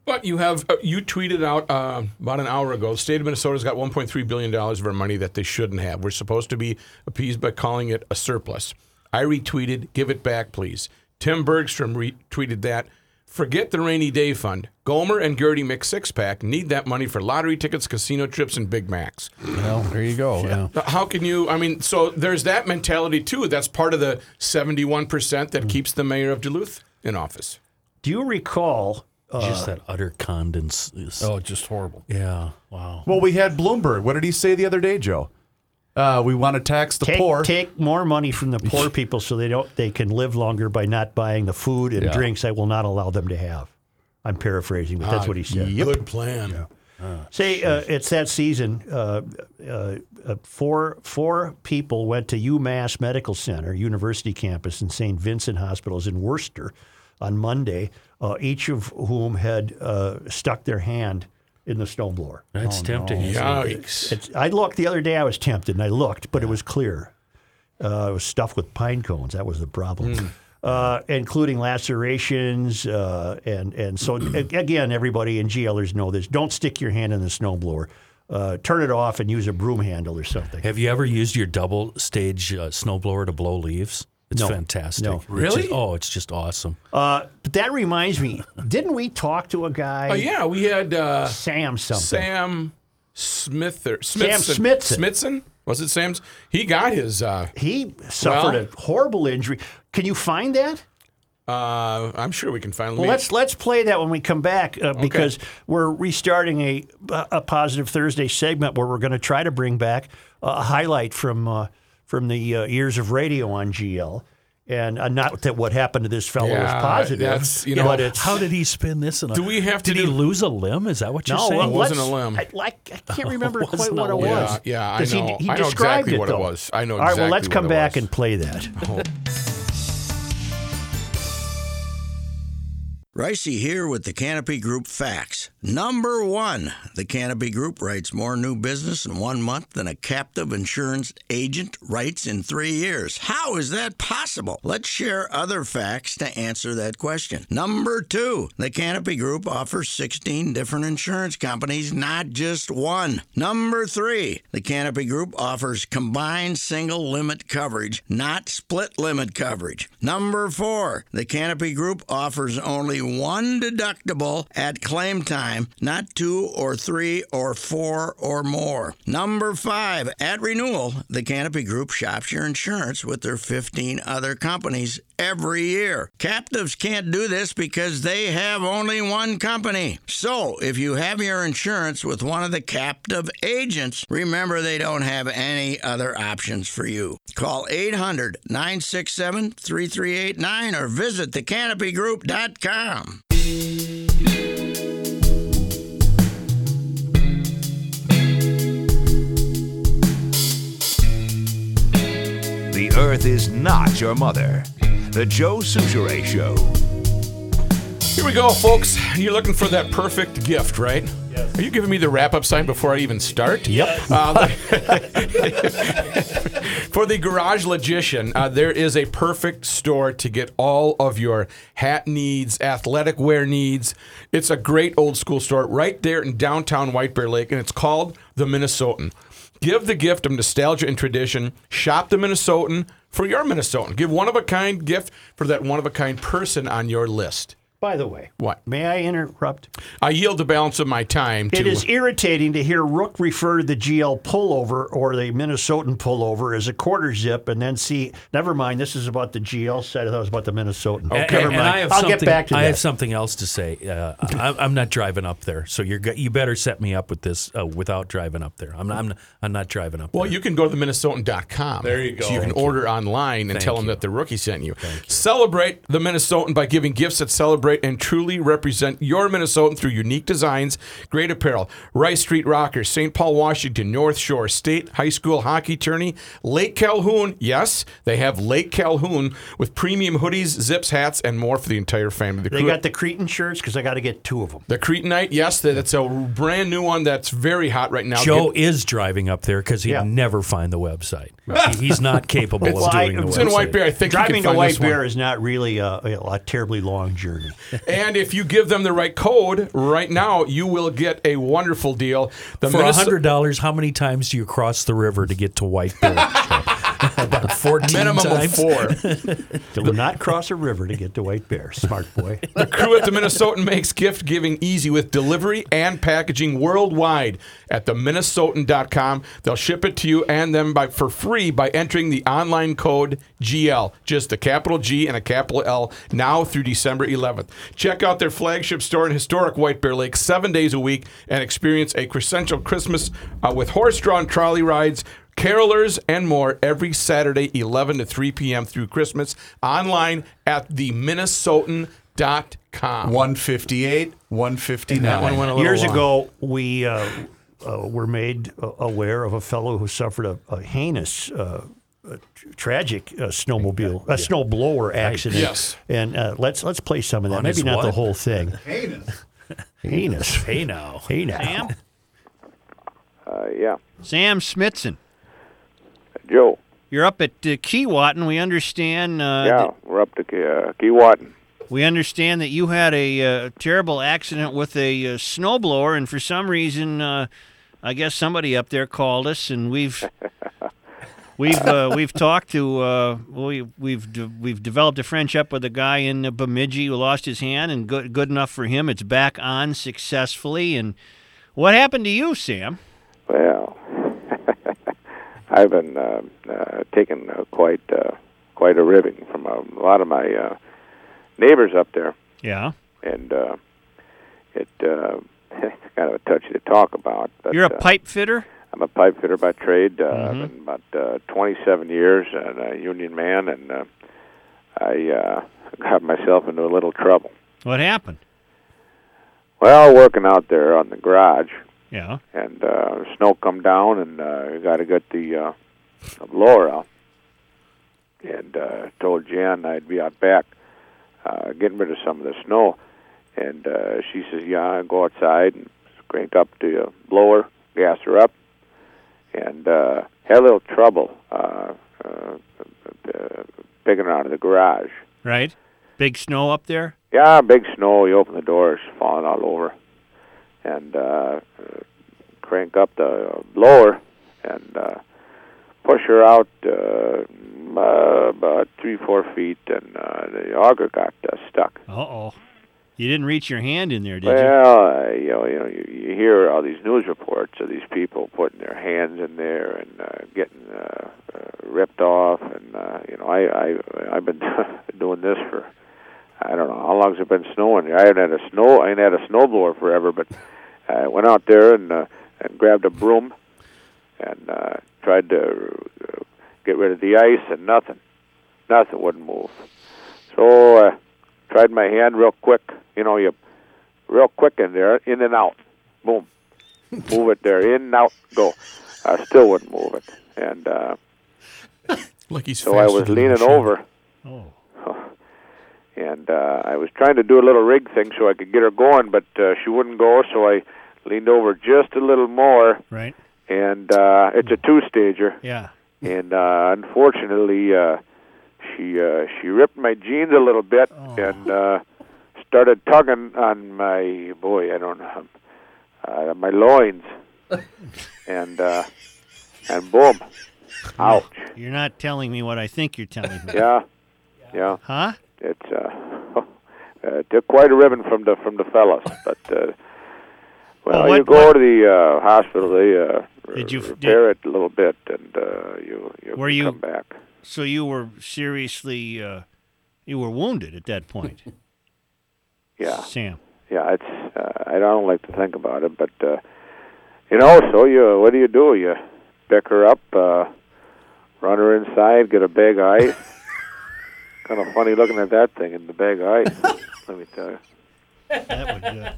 S5: But you have uh, you tweeted out uh, about an hour ago. The state of Minnesota's got 1.3 billion dollars of our money that they shouldn't have. We're supposed to be appeased by calling it a surplus. I retweeted, "Give it back, please." Tim Bergstrom retweeted that. Forget the rainy day fund. Gomer and Gertie mix six pack need that money for lottery tickets, casino trips, and Big Macs.
S6: Well, there you go. Yeah.
S5: How can you? I mean, so there's that mentality too. That's part of the 71% that keeps the mayor of Duluth in office.
S3: Do you recall? Uh,
S1: Just that utter condens.
S6: Oh, just horrible.
S1: yeah. Wow.
S2: Well, we had Bloomberg. What did he say the other day, Joe? Uh, we want to tax the
S3: take,
S2: poor.
S3: take more money from the poor people so they don't they can live longer by not buying the food and
S6: Yeah.
S3: drinks I will not allow them to have. I'm paraphrasing, but that's what he said.
S5: Good plan.
S3: Say uh, it's that season. Uh, uh, uh, four four people went to UMass Medical Center, University campus, and St. Vincent Hospitals in Worcester on Monday. Uh, each of whom had uh, stuck their hand in the snowblower.
S1: That's tempting. isn't?
S5: Yikes.
S3: It's, I looked the other day. I was tempted, and I looked, but it was clear. Uh, it was stuffed with pine cones. That was the problem, uh, including lacerations, uh, and and so again, everybody and GLers know this. Don't stick your hand in the snowblower. Uh, turn it off and use a broom handle or something.
S1: Have you ever used your double stage uh, snowblower to blow leaves? It's
S3: No.
S1: fantastic.
S3: No.
S1: It's just-
S5: Really?
S1: oh, it's just awesome.
S3: Uh, but that reminds me. Didn't we talk to a guy?
S5: Oh yeah, we had uh,
S3: Sam something.
S5: Sam Smith or
S3: Sam
S5: Smithson.
S3: Smithson.
S5: Smithson? Was it Sam's? He got his. Uh,
S3: He suffered
S5: Well-
S3: a horrible injury. Can you find that?
S5: uh, I'm sure we can find.
S3: Well, let's let's play that when we come back uh, because we're restarting a a positive Thursday segment where we're going to try to bring back a highlight from uh, from the uh, years of radio on GL, and uh, not that what happened to this fellow
S5: Yeah,
S3: was positive,
S5: that's, you know,
S3: but it's
S1: How did he spin this? In a,
S5: Do we have to
S1: Did he
S5: do-
S1: lose a limb? Is that what you're
S3: no,
S1: saying?
S3: well,
S5: It wasn't a limb.
S3: I, like I can't remember
S1: It
S3: quite
S1: wasn't
S3: what
S1: a
S3: it
S1: limb.
S3: was.
S5: Yeah, yeah, I
S3: 'Cause he,
S5: know.
S3: he
S5: I know
S3: described
S5: exactly
S3: it
S5: what it
S3: though.
S5: was. I know
S3: All right, well, let's
S5: exactly
S3: come
S5: it
S3: back
S5: was.
S3: and play that.
S7: Ricey here with the Canopy Group facts. Number one, the Canopy Group writes more new business in one month than a captive insurance agent writes in three years. How is that possible? Let's share other facts to answer that question. Number two, the Canopy Group offers 16 different insurance companies, not just one. Number three, the Canopy Group offers combined single limit coverage, not split limit coverage. Number four, the Canopy Group offers only one deductible at claim time, not two or three or four or more. Number five, at renewal, the Canopy Group shops your insurance with their 15 other companies every year. Captives can't do this because they have only one company. So, if you have your insurance with one of the captive agents, remember they don't have any other options for you. Call 800 967 3389 or visit thecanopygroup.com.
S8: The Earth is not your mother. The Joe Soucheray Show.
S5: Here we go, folks. You're looking for that perfect gift, right? Yes. Are you giving me the wrap up sign before I even start?
S3: Yep.
S5: Uh, for the Garage Logician, uh, there is a perfect store to get all of your hat needs, athletic wear needs. It's a great old school store right there in downtown White Bear Lake, and it's called The Minnesotan. Give the gift of nostalgia and tradition. Shop the Minnesotan for your Minnesotan. Give one of a kind gift for that one of a kind person on your list.
S3: By the way,
S5: What?
S3: may I interrupt?
S5: I yield the balance of my time to.
S3: It is irritating to hear Rook refer to the GL pullover or the Minnesotan pullover as a quarter zip, and then see. Never mind. This is about the GL side. I thought it was about the Minnesotan.
S1: And-
S3: never
S1: and
S3: mind.
S1: I have
S3: I'll get
S1: something-
S3: back to
S1: I
S3: that.
S1: have something else to say. Uh, I, I'm not driving up there, so you're you better set me up with this uh, without driving up there. I'm not, I'm not, I'm not driving up
S5: Well,
S1: there.
S5: you can go to the Minnesotan.com.
S1: There you go.
S5: So you can
S1: you.
S5: order online and
S1: Thank
S5: tell them
S1: you.
S5: that the rookie sent you. Celebrate the Minnesotan by giving gifts that celebrate and truly represent your Minnesotan through unique designs, great apparel. Rice Street Rockers, St. Paul, Washington, North Shore, State High School Hockey Tourney, Lake Calhoun. Yes, they have Lake Calhoun with premium hoodies, zips, hats, and more for the entire family. The
S3: they
S5: crew-
S3: got the Cretan shirts because I got to get two of them.
S5: the Cretanite, yes, that's a brand new one that's very hot right now.
S1: Joe
S5: Get-
S1: is driving up there because he'd
S3: Yeah.
S1: never find the website. He- He's not capable
S5: It's-
S1: of
S3: I-
S1: doing the
S5: it's in
S1: website.
S5: White Bear. I think
S3: Driving
S5: can
S3: to White
S5: this one.
S3: Bear is not really a, a, a terribly long journey.
S5: And if you give them the right code right now, you will get a wonderful deal. The
S1: For
S5: Minneso-
S1: hundred dollars, how many times do you cross the river to get to White Bear? About fourteen
S5: minimum
S1: times.
S5: of four.
S3: Do not cross a river to get to White Bear. Smart boy.
S5: the crew at the Minnesotan makes gift giving easy with delivery and packaging worldwide at the Minnesotan.com. They'll ship it to you and them by for free by entering the online code GL, just a capital G and a capital L, now through December 11th. Check out their flagship store in historic White Bear Lake seven days a week and experience a quintessential Christmas uh, with horse-drawn trolley rides. Carolers and more every Saturday, 11 to 3 p.m. through Christmas, online at the Minnesotan.com.
S2: 158, 159.
S5: That one went a
S3: Years
S5: long.
S3: ago, we uh, uh, were made uh, aware of a fellow who suffered a, a heinous, uh, tr- tragic uh, snowmobile, a snowblower accident.
S5: Yes.
S3: And uh, let's let's play some of that.
S1: On
S3: Maybe
S1: his
S3: not the whole thing. Heinous. heinous.
S1: Hey now.
S3: Hey now.
S9: Uh, yeah.
S10: Sam Smithson,
S9: Joe.
S10: you're up at uh, Keewatin. We understand. Uh,
S9: yeah,
S10: that-
S9: we're up to uh, Keewatin.
S10: we understand that you had a uh, terrible accident with a uh, snowblower, and for some reason, uh, I guess somebody up there called us, and we've we've uh, we've talked to uh, we we've de- we've developed a friendship with a guy in Bemidji who lost his hand, and good good enough for him. It's back on successfully. And what happened to you, Sam?
S9: Well, I've been uh, uh, taking uh, quite uh, quite a ribbing from a, lot of my uh, neighbors up there,
S10: Yeah,
S9: and uh, it uh, it's kind of a touchy to talk about. But
S10: you're a
S9: uh,
S10: pipe fitter.
S9: I'm a pipe fitter by trade. Uh,
S10: Mhm.
S9: I've been about uh, 27 years and a union man, and uh, I uh, got myself into a little trouble.
S10: What happened?
S9: Well, working out there on the garage,
S10: Yeah.
S9: and uh, snow come down, and uh, got to get the, uh, out. And uh, told Jan I'd be out back uh, getting rid of some of the snow. And uh, she says, "Yeah, go outside and crank up the uh, blower, gas her up." And uh, had a little trouble uh, uh, picking her out of the garage.
S10: Right. Big snow up there.
S9: Yeah, big snow. You open the door, it's falling all over, and uh, crank up the blower and uh, push her out uh, uh, about three, four feet, and uh, the auger got uh, stuck.
S10: Uh oh. You didn't reach your hand in there, did you?
S9: Well, uh, you know, you know, you, you hear all these news reports of these people putting their hands in there and uh, getting uh, uh, ripped off, and uh, you know, I, I, I've been doing this for I don't know how long's it been snowing. I haven't had a snow, I ain't had a snowblower forever, but I went out there and uh, and grabbed a broom and uh, tried to uh, get rid of the ice, and nothing, nothing wouldn't move. So uh, tried my hand real quick. You know, you real quick in there, in and out, boom, move it there, in and out, go. I still wouldn't move it, and uh,
S5: Like he's
S9: so I was leaning over,
S10: Oh.
S9: and uh, I was trying to do a little rig thing so I could get her going, but uh, she wouldn't go. So I leaned over just a little more,
S10: Right.
S9: and uh, it's a two-stager.
S10: Yeah.
S9: and uh, unfortunately, uh, she uh, she ripped my jeans a little bit and uh, started tugging on my boy. I don't know uh, my loins, and uh, and boom, ouch.
S10: You're not telling me what I think you're telling me.
S9: Yeah, yeah.
S10: Huh?
S9: It's uh, uh, took quite a ribbon from the from the fellas. But uh, well,
S10: Well, what-
S9: you go to the uh, hospital, they uh,
S10: Did you-
S9: repair it a little bit, and uh, you you
S10: Were you-
S9: come back.
S10: So you were seriously, uh, you were wounded at that point,
S9: Yeah,
S10: Sam.
S9: yeah. It's uh, I don't like to think about it, but uh, you know. So you what do you do? You pick her up, uh, run her inside, get a bag of ice. kind of funny looking at that thing in the bag of ice. let me tell you.
S10: That would, uh,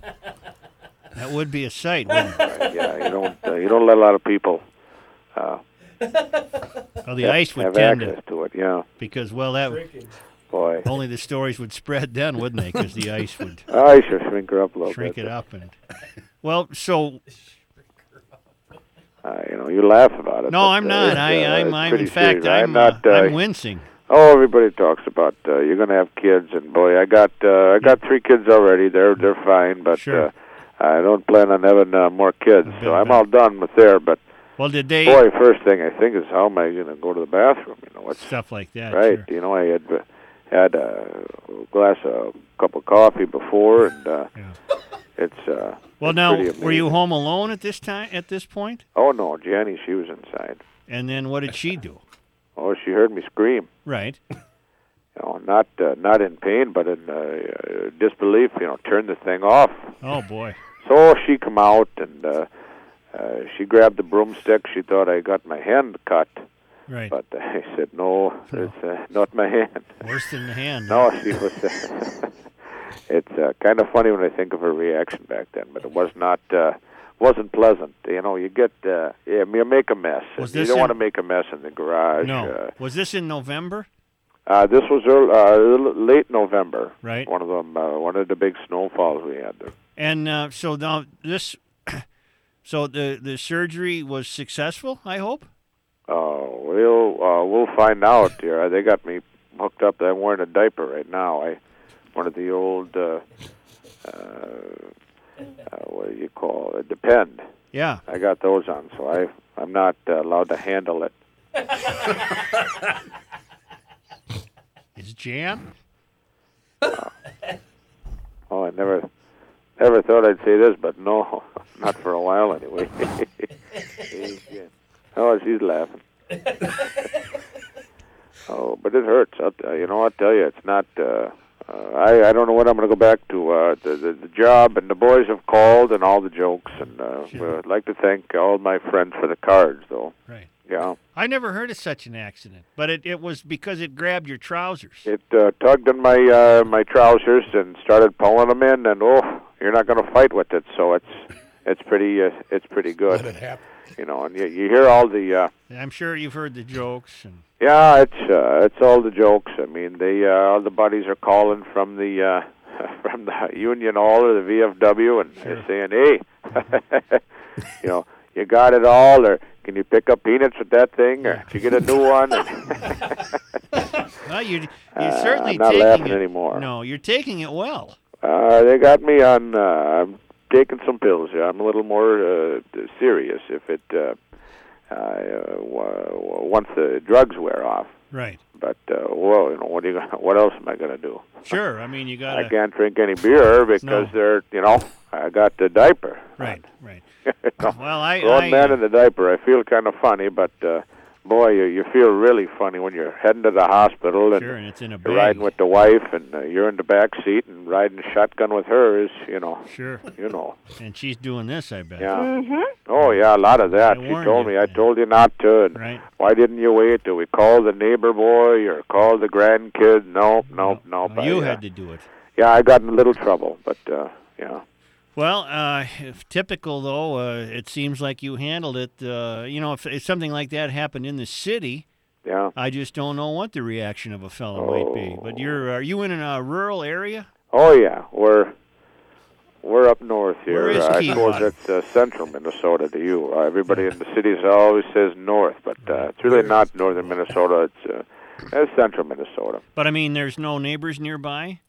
S10: that would be a sight, wouldn't it?
S9: Yeah, you don't uh, you don't let a lot of people uh,
S10: Well, the ice would
S9: have
S10: tend
S9: access
S10: to,
S9: to it. Yeah,
S10: because well, that
S9: boy.
S10: only the stories would spread then, wouldn't they? Because the ice would
S9: I should shrink her up a little
S10: shrink
S9: bit.
S10: it up and. Well, so
S9: Uh, you know, you laugh about it.
S10: no,
S9: but,
S10: I'm
S9: uh,
S10: not.
S9: it's,
S10: I,
S9: uh,
S10: I'm, I'm in fact,
S9: serious.
S10: I'm,
S9: I'm not.
S10: uh,
S9: Uh,
S10: I'm wincing.
S9: oh, everybody talks about uh, you're going to have kids, and boy, I got uh, I got three kids already. They're they're fine, but
S10: Sure.
S9: uh, I don't plan on having uh, more kids. So I'm all done with there. But
S10: Well, did they
S9: boy, first thing I think is how am I going to go to the bathroom? You know, what's
S10: stuff like that?
S9: right?
S10: sure.
S9: You know, I had had a glass of cup of coffee before, and uh,
S10: Yeah.
S9: it's. Uh,
S10: Well,
S9: it's
S10: now, were you home alone at this time? At this point,
S9: Oh no, Jenny, she was inside.
S10: and then what did she do?
S9: Oh, she heard me scream.
S10: Right.
S9: You know, not uh, not in pain, but in uh, disbelief. You know, turn the thing off.
S10: Oh boy.
S9: So she come out and uh, uh, she grabbed the broomstick. She thought I got my hand cut,
S10: Right.
S9: but I said no, it's uh, not my hand.
S10: Worse than the hand.
S9: No, she was. it's uh, kind of funny when I think of her reaction back then, but it was not. Uh, wasn't pleasant. You know, you get uh, yeah, you make a mess.
S10: Was
S9: you don't
S10: in-
S9: want to make a mess in the garage.
S10: No.
S9: Uh,
S10: Was this in November?
S9: uh, this was early, uh, late November.
S10: Right.
S9: One of them, uh, one of the big snowfalls we had there.
S10: And uh, so now this, so the the surgery was successful. I hope.
S9: Oh, we'll uh, we'll find out. Here, they got me hooked up. I'm wearing a diaper right now. I one of the old uh, uh, uh, what do you call it? Depend.
S10: Yeah.
S9: I got those on, so I I'm not uh, allowed to handle it.
S10: Is jam?
S9: Oh, I never never thought I'd say this, but no, not for a while anyway. oh, she's laughing. oh, but it hurts. I'll, t- you know, I'll tell you, it's not. Uh, uh, I I don't know when I'm going to go back to uh, the, the the job, and the boys have called and all the jokes, and uh,
S10: Sure.
S9: I'd like to thank all my friends for the cards, though.
S10: Right.
S9: Yeah,
S10: I never heard of such an accident, but it, it was because it grabbed your trousers.
S9: it uh, tugged on my uh, my trousers and started pulling them in, and oh, you're not going to fight with it, so it's it's pretty uh, it's pretty good.
S5: Let it happen.
S9: You know, and you, you hear all the uh,
S10: I'm sure you've heard the jokes and
S9: yeah, it's uh, it's all the jokes. I mean, they uh, all the buddies are calling from the uh, from the Union Hall or the VFW, and they're saying, "Hey, you know, you got it all, or can you pick up peanuts with that thing, or did you get a new one?"
S10: well, you you
S9: Uh,
S10: certainly
S9: I'm not
S10: taking
S9: laughing
S10: it,
S9: anymore.
S10: No, you're taking it well.
S9: Uh, they got me on. Uh, I'm taking some pills. here. I'm a little more uh, serious if it uh, uh, w- once the drugs wear off.
S10: Right.
S9: But uh, well, you know, what are you? Gonna, what else am I going to do?
S10: Sure. I mean, you got
S9: I can't drink any beer because
S10: No.
S9: they're, you know, I got the diaper.
S10: Right. Right.
S9: You know,
S10: Well, I.
S9: Grown
S10: I
S9: man in the diaper. I feel kind of funny, but uh, boy, you, you feel really funny when you're heading to the hospital and
S10: sure, and it's in a
S9: you're riding with the wife, and uh, you're in the back seat and riding shotgun with her is, you know,
S10: Sure.
S9: you know,
S10: And she's doing this, I bet.
S9: yeah. Oh yeah, a lot of that.
S10: I
S9: she
S10: warned
S9: told
S10: you,
S9: me. I told you not to. And
S10: Right.
S9: Why didn't you wait till we called the neighbor boy or called the grandkid? No, no, no.
S10: Well, you had to do it.
S9: Yeah, I got in a little trouble, but uh, yeah.
S10: Well, uh, if typical though, uh, it seems like you handled it. Uh, you know, if, if something like that happened in the city,
S9: Yeah.
S10: I just don't know what the reaction of a fellow might be. But you're are you in a rural area?
S9: Oh yeah, we're we're up north here.
S10: Where is
S9: I suppose it's uh, central Minnesota to you. Uh, everybody in the cities always says north, but uh, it's really not northern Minnesota. It's uh, it's central Minnesota.
S10: But I mean, there's no neighbors nearby.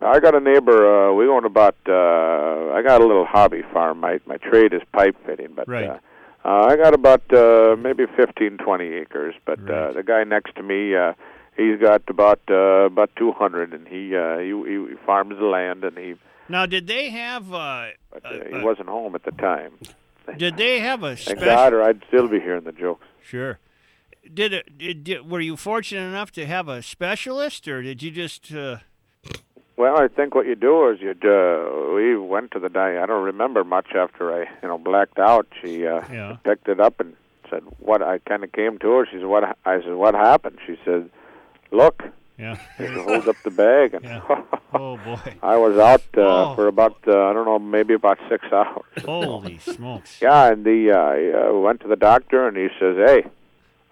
S9: I got a neighbor. Uh, we own about. Uh, I got a little hobby farm. My my trade is pipe fitting, but
S10: Right.
S9: uh, uh, I got about uh, maybe fifteen, twenty acres. But uh, the guy next to me, uh, he's got about uh, about 200, and he, uh, he he farms the land, and he
S10: Now, did they have uh,
S9: but,
S10: uh,
S9: uh, he
S10: uh,
S9: wasn't home at the time.
S10: did they have a
S9: Thank
S10: special?
S9: God, or I'd still be hearing the jokes.
S10: Sure. Did it? Did, did, were you fortunate enough to have a specialist, or did you just? Uh,
S9: Well, I think what you do is you uh, we went to the di I don't remember much after I you know blacked out. She uh,
S10: Yeah.
S9: picked it up and said, "What?" I kind of came to her. She said, "What?" I said, "What happened?" She said, "Look."
S10: yeah.
S9: She holds up the bag, and
S10: Yeah. Oh boy.
S9: I was out uh,
S10: Oh.
S9: for about uh, I don't know maybe about six hours.
S10: Holy smokes.
S9: Yeah, and the uh, I, uh, went to the doctor, and he says, "Hey,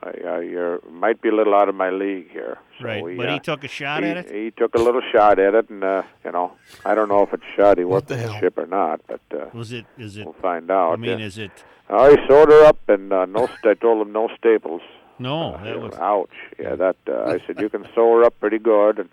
S9: I, uh, you might be a little out of my league here." So
S10: Right,
S9: we,
S10: but
S9: uh,
S10: he took a shot
S9: he,
S10: at it.
S9: He took a little shot at it, and uh, you know, I don't know if it's shot. He worked
S5: the
S9: the ship or not, but uh,
S10: Was it? Is it?
S9: we'll find out.
S10: I mean,
S9: Uh,
S10: is it?
S9: oh, he sewed her up, and uh, no. I told him no staples.
S10: No,
S9: Uh,
S10: that was.
S9: ouch. Yeah, that. Uh, I said you can sew her up pretty good, and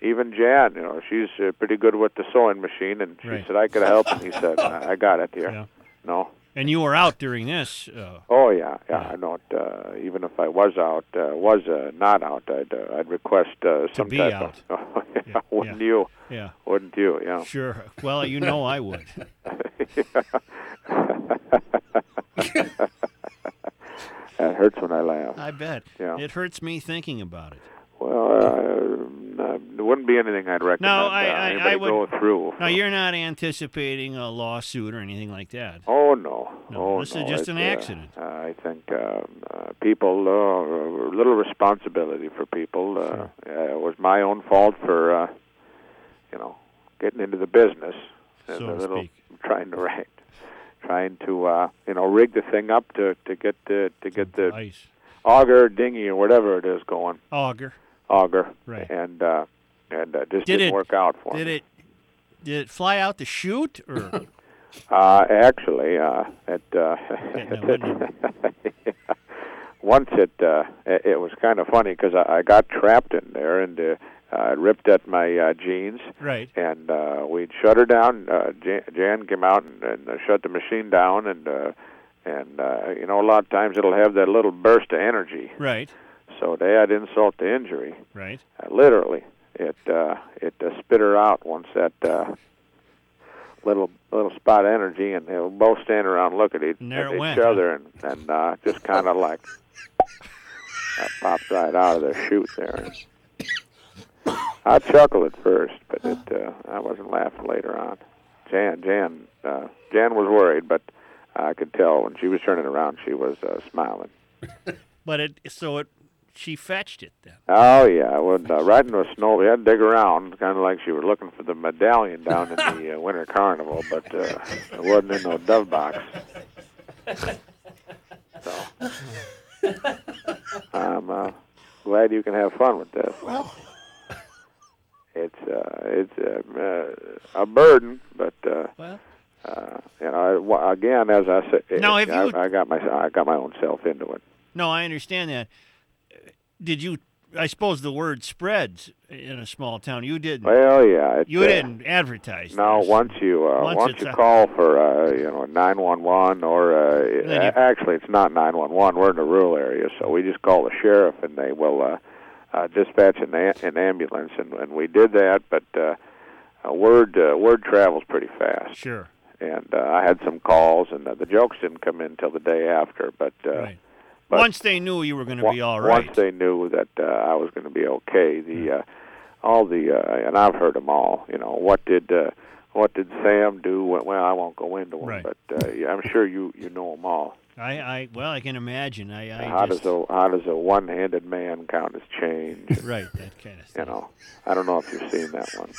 S9: even Jan, you know, she's uh, pretty good with the sewing machine, and she
S10: Right.
S9: said I could help, and he said I I got it here.
S10: Yeah.
S9: No.
S10: And you were out during this. Uh,
S9: Oh yeah, yeah. I know it. Uh, even if I was out, uh, was uh, not out, I'd uh, I'd request uh, some
S10: be
S9: type
S10: out.
S9: of.
S10: Yeah,
S9: wouldn't
S10: yeah.
S9: you?
S10: yeah.
S9: Wouldn't you? Yeah.
S10: Sure. Well, you know I would.
S9: That hurts when I laugh.
S10: I bet.
S9: Yeah.
S10: It hurts me thinking about it.
S9: Well, uh, uh, there wouldn't be anything I'd recommend
S10: No, I-
S9: uh,
S10: I- I would-
S9: go through.
S10: Now you're not anticipating a lawsuit or anything like that.
S9: Oh no,
S10: No,
S9: oh,
S10: this is just
S9: It's,
S10: an accident.
S9: Uh, I think um, uh, people uh, a little responsibility for people. Uh, uh, it was my own fault for uh, you know getting into the business and
S10: So
S9: a
S10: to
S9: little
S10: speak.
S9: trying to right, trying to uh, you know rig the thing up to to get the to get the
S10: Ice.
S9: auger, dinghy, or whatever it is going
S10: Auger.
S9: Auger,
S10: Right.
S9: and uh, and uh, just
S10: Did
S9: didn't
S10: it-
S9: work out for
S10: Did
S9: me.
S10: it? Did it fly out the chute or?
S9: Uh, actually, uh, it, uh,
S10: no,
S9: once it, uh, it it was kind of funny because I, I got trapped in there and uh, uh, ripped at my uh, jeans,
S10: right.
S9: and uh, we'd shut her down. Uh, Jan, Jan came out and, and uh, shut the machine down, and uh, and uh, you know a lot of times it'll have that little burst of energy.
S10: Right.
S9: So to add insult to injury,
S10: Right.
S9: uh, literally, it uh, it uh, spit her out once that uh, little little spot of energy, and they were both standing around looking at each,
S10: And
S9: at each
S10: went,
S9: other, and and uh, just kind of like that popped right out of their chute there. I chuckled at first, but it uh, I wasn't laughing later on. Jan Jan uh, Jan was worried, but I could tell when she was turning around, she was uh, smiling.
S10: But it. So it. She fetched it then.
S9: Oh yeah, I would uh, right into a snow. We had to dig around, kind of like she was looking for the medallion down in the uh, winter carnival, but uh, it wasn't in no dove box. So I'm uh, glad you can have fun with this. Well, it's uh, it's uh, uh, a burden, but uh,
S10: Well.
S9: uh, you know, I, wa- again, as I said,
S10: Now, have
S9: I,
S10: you-
S9: I got my I got my own self into it.
S10: No, I understand that. Did you? I suppose the word spreads in a small town. You didn't.
S9: Well, yeah,
S10: you
S9: uh,
S10: didn't advertise.
S9: No,
S10: this.
S9: once you uh,
S10: Once
S9: once, you
S10: a-
S9: call for uh, you know nine one one or uh,
S10: you-
S9: actually it's not nine one one. We're in a rural area, so we just call the sheriff and they will uh, uh, dispatch an, a- an ambulance, and, and we did that. But uh, uh, word uh, word travels pretty fast,
S10: Sure.
S9: and uh, I had some calls, and uh, the jokes didn't come in till the day after. But uh,
S10: Right.
S9: But
S10: Once they knew you were going to be all right.
S9: Once they knew that uh, I was going to be okay, the uh, all the uh, and I've heard them all. You know, what did uh, what did Sam do? When, well, I won't go into them,
S10: Right.
S9: but uh, yeah, I'm sure you you know them all.
S10: I, I, well, I can imagine. I, I
S9: how
S10: just,
S9: does a how does a one-handed man count as change?
S10: right, that kind of
S9: you know, I don't know if you've seen that one.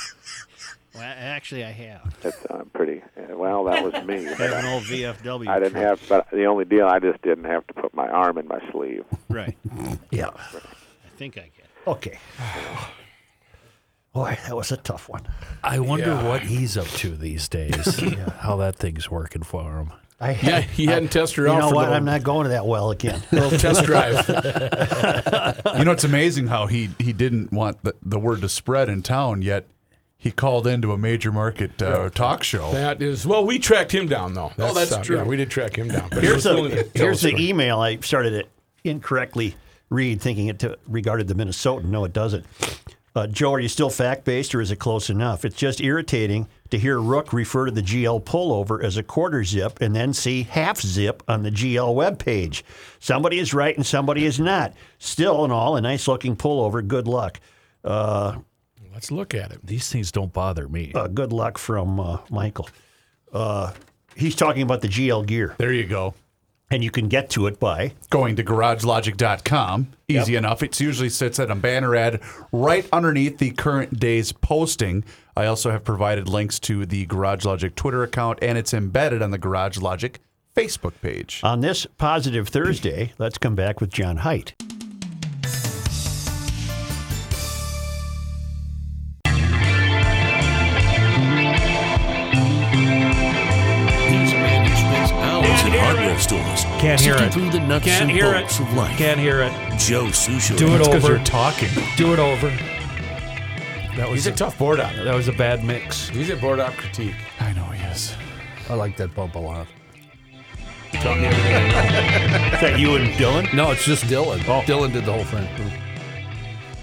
S10: Well, actually, I have.
S9: That's uh, pretty. Uh, well, that was me.
S10: I have an old VFW.
S9: I didn't have, but the only deal I just didn't have to put my arm in my sleeve.
S10: Right.
S6: Yeah.
S10: I think I get. it.
S3: Okay. Boy, that was a tough one.
S1: I wonder what he's up to these days. How that thing's working for him.
S3: I
S5: Yeah, he hadn't tested her
S3: You
S5: out
S3: know
S5: for
S3: what?
S5: the
S3: I'm not going to that well again.
S5: little test drive.
S2: You know, it's amazing how he he didn't want the, the word to spread in town, yet he called into a major market uh, talk show.
S5: That is well, we tracked him down though.
S2: Oh, that's
S5: uh,
S2: true.
S5: Yeah, we did track him down. But
S3: Here's
S5: was willing to
S3: the here's
S5: the
S3: the
S5: story.
S3: email I started it incorrectly read thinking it to, regarded the Minnesotan. No, it doesn't. Uh, Joe, are you still fact based or is it close enough? It's just irritating to hear Rook refer to the GL pullover as a quarter zip and then see half zip on the GL webpage. Somebody is right and somebody is not. Still, in all, a nice looking pullover. Good luck.
S5: Let's look at it.
S1: These things don't bother me.
S3: uh, good luck from uh, Michael. Uh, he's talking about the GL gear,
S2: There you go.
S3: and you can get to it by
S2: Going to garagelogic.com. Easy enough. It usually sits at a banner ad right underneath the current day's posting. I also have provided links to the Garage Logic Twitter account, and it's embedded on the Garage Logic Facebook page.
S3: On this positive Thursday, let's come back with John Height.
S1: Can't hear it.
S11: through the nuts
S1: Can't
S11: and
S1: hear
S11: bolts
S1: it.
S11: of life.
S1: Can't hear it.
S11: Joe Soucheray.
S1: Do it
S2: It's 'cause
S1: over.
S2: you're talking.
S1: Do it over. That was
S5: He's a tough board out.
S1: That was a bad mix.
S5: He's a board out critique.
S2: I know he is.
S6: I like that bump a lot.
S3: Is that you and Dylan?
S6: No, it's just Dylan. Dylan did the whole thing.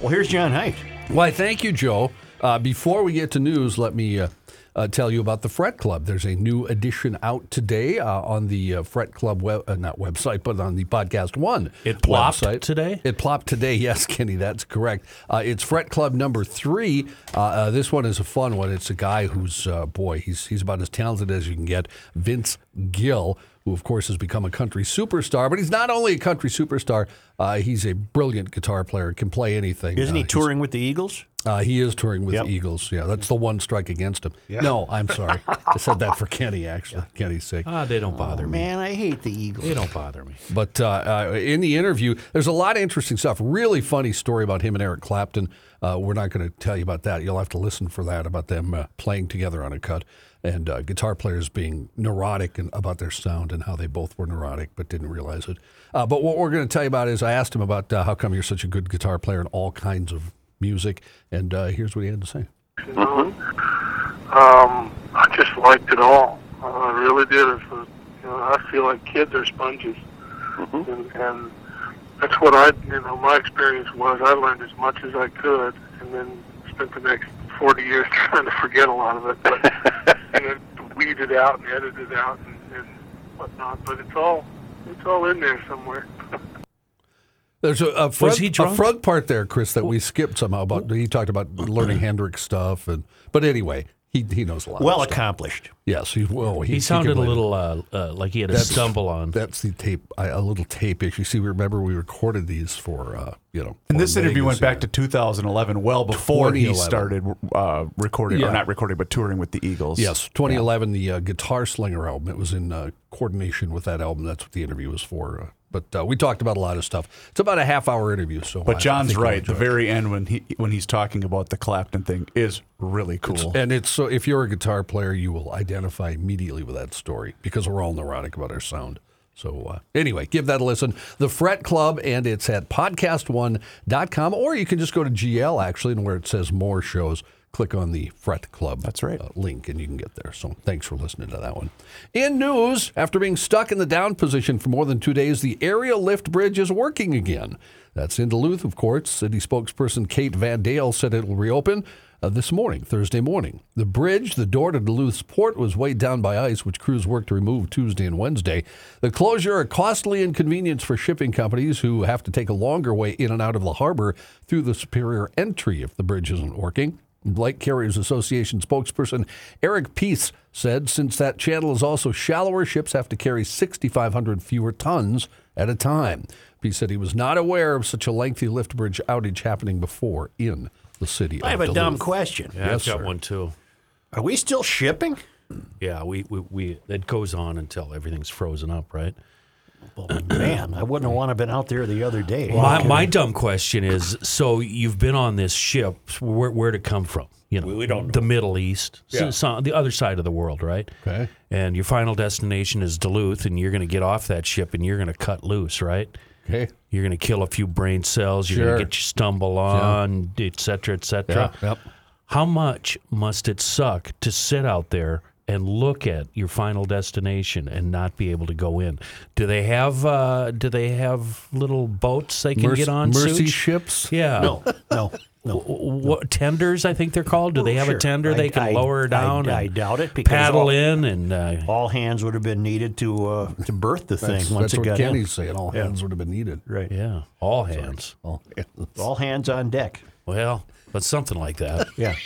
S3: Well, here's John Height.
S6: Why, thank you, Joe. Uh, before we get to news, let me uh, uh, tell you about the Fret Club. There's a new edition out today uh, on the uh, Fret Club web, uh, not website, but on the Podcast One.
S1: It plopped
S6: website.
S1: today?
S6: It plopped today. Yes, Kenny, that's correct. Uh, it's Fret Club number three. Uh, uh, this one is a fun one. It's a guy who's uh, boy, he's he's about as talented as you can get. Vince Gill. Who, of course, has become a country superstar, but he's not only a country superstar, uh, he's a brilliant guitar player, can play anything.
S3: Isn't he
S6: Uh, he's-
S3: touring with the Eagles?
S6: uh, he is touring with
S3: Yep.
S6: the Eagles. Yeah, that's the one strike against him. Yeah. No, I'm sorry. I said that for Kenny, actually. Kenny's sake.
S1: Ah, they don't bother me.
S3: Man, I hate the Eagles.
S1: They don't bother me.
S6: But uh, uh, in the interview, there's a lot of interesting stuff. Really funny story about him and Eric Clapton. Uh, we're not going to tell you about that. You'll have to listen for that about them uh, playing together on a cut and uh, guitar players being neurotic and, about their sound and how they both were neurotic but didn't realize it. Uh, but what we're going to tell you about is I asked him about uh, how come you're such a good guitar player in all kinds of music, and uh, here's what he had to say. Mm-hmm.
S12: Um, I just liked it all. Uh, I really did. It's a, you know, I feel like kids are sponges, and, and that's what I, you know, my experience was. I learned as much as I could, and then spent the next 40 years trying to forget a lot of it, but and then weed it out and edit it out and, and whatnot. But it's all, it's all in there somewhere.
S6: There's a, a, front,
S1: he
S6: a
S1: drunk?
S6: front part there, Chris, that we skipped somehow. About he talked about learning Hendrix stuff, and but anyway, he he knows a lot.
S3: Well
S6: of
S3: accomplished.
S6: yes, he well he,
S1: He sounded
S6: can
S1: a little uh, uh, like he had a
S6: That's-
S1: stumble on.
S6: That's the tape, a little tape issue. See, we remember we recorded these for uh, you know.
S2: And this interview went back to 2011, well before he
S6: 2011.
S2: started uh, recording,
S6: Yeah.
S2: or not recording, but touring with the Eagles.
S6: Yes, 2011, the uh, Guitar Slinger album. It was in uh, coordination with that album. That's what the interview was for. Uh, but uh, we talked about a lot of stuff. It's about a half hour interview. So, I- I
S2: But John's
S6: you'll
S2: right. The
S6: it.
S2: very end when he when he's talking about the Clapton thing is really cool.
S6: And it's so if you're a guitar player, you will identify immediately with that story because we're all neurotic about our sound. So uh, anyway, give that a listen. The Fret Club, and it's at podcast1.com, or you can just go to GL actually, and where it says more shows, click on the Fret Club.
S2: That's right.
S6: Uh, link, and you can get there. So thanks for listening to that one. In news, after being stuck in the down position for more than two days, the aerial lift bridge is working again. That's in Duluth, of course. City spokesperson Kate Van Daele said it will reopen uh, this morning, Thursday morning. The bridge, the door to Duluth's port, was weighed down by ice, which crews worked to remove Tuesday and Wednesday. The closure, a costly inconvenience for shipping companies who have to take a longer way in and out of the harbor through the Superior Entry if the bridge isn't working. Lake Carriers Association spokesperson Eric Peace said since that channel is also shallower, ships have to carry 6,500 fewer tons at a time. Peace said he was not aware of such a lengthy lift bridge outage happening before in the city.
S3: I have
S6: of
S3: a dumb question.
S1: Yeah,
S6: Yes,
S1: I've got
S6: sir.
S1: one too.
S3: Are we still shipping?
S1: Yeah, we, we, we it goes on until everything's frozen up, right?
S3: Well, man, I wouldn't have want to been out there the other day.
S1: My, my dumb question is: so you've been on this ship? Where where'd it come from? You know, we don't know. the Middle East,
S2: Yeah.
S1: so- the other side of the world, right?
S6: Okay.
S1: And your final destination is Duluth, and you're going to get off that ship and you're going to cut loose, right?
S6: Okay.
S1: You're going to kill a few brain cells. You're
S6: Sure.
S1: going to get your stumble on, et cetera, et cetera.
S6: Yeah, yep.
S1: How much must it suck to sit out there and look at your final destination and not be able to go in. Do they have uh, do they have little boats they can
S6: Merc-
S1: get on?
S6: mercy
S1: Such?
S6: ships?
S1: Yeah.
S3: No, no, no.
S1: What tenders? I think they're called. Do they have
S3: Sure.
S1: a tender
S3: I-
S1: they can
S3: I-
S1: lower
S3: I-
S1: down?
S3: I
S1: and
S3: doubt it, because
S1: paddle
S3: all-
S1: in and uh,
S3: All hands would have been needed to uh, to birth the thing
S6: That's,
S3: once
S6: that's
S3: it
S6: what
S3: got
S6: Kenny's
S3: in.
S6: saying. All
S3: Yeah.
S6: hands would have been needed.
S3: Right.
S1: yeah, all hands.
S6: All hands.
S3: All hands on deck.
S1: Well, but something like that.
S3: Yeah.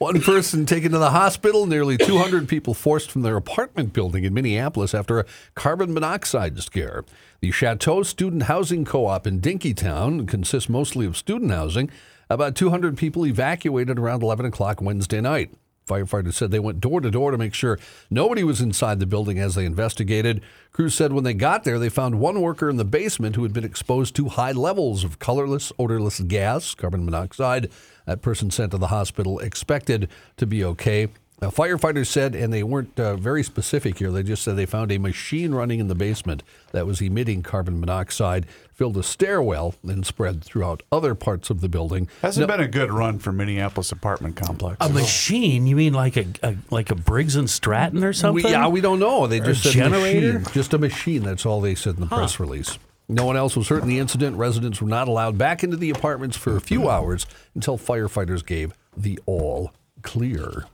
S6: One person taken to the hospital, nearly 200 people forced from their apartment building in Minneapolis after a carbon monoxide scare. The Chateau Student Housing Co op in Dinkytown consists mostly of student housing. About 200 people evacuated around 11 o'clock Wednesday night. Firefighters said they went door to door to make sure nobody was inside the building as they investigated. Crews said when they got there, they found one worker in the basement who had been exposed to high levels of colorless, odorless gas, carbon monoxide. That person sent to the hospital expected to be okay. Now, firefighters said, and they weren't uh, very specific here, they just said they found a machine running in the basement that was emitting carbon monoxide, filled a stairwell, and spread throughout other parts of the building.
S2: Hasn't
S6: No-
S2: been a good run for Minneapolis apartment complexes.
S1: A machine? You mean like a, a like a Briggs and Stratton or something?
S6: We, yeah, we don't know. They
S1: Or
S6: just
S1: a
S6: said
S1: generator.
S6: machine. Just a machine. That's all they said in the press release. No one else was hurt in the incident. Residents were not allowed back into the apartments for a few hours until firefighters gave the all clear.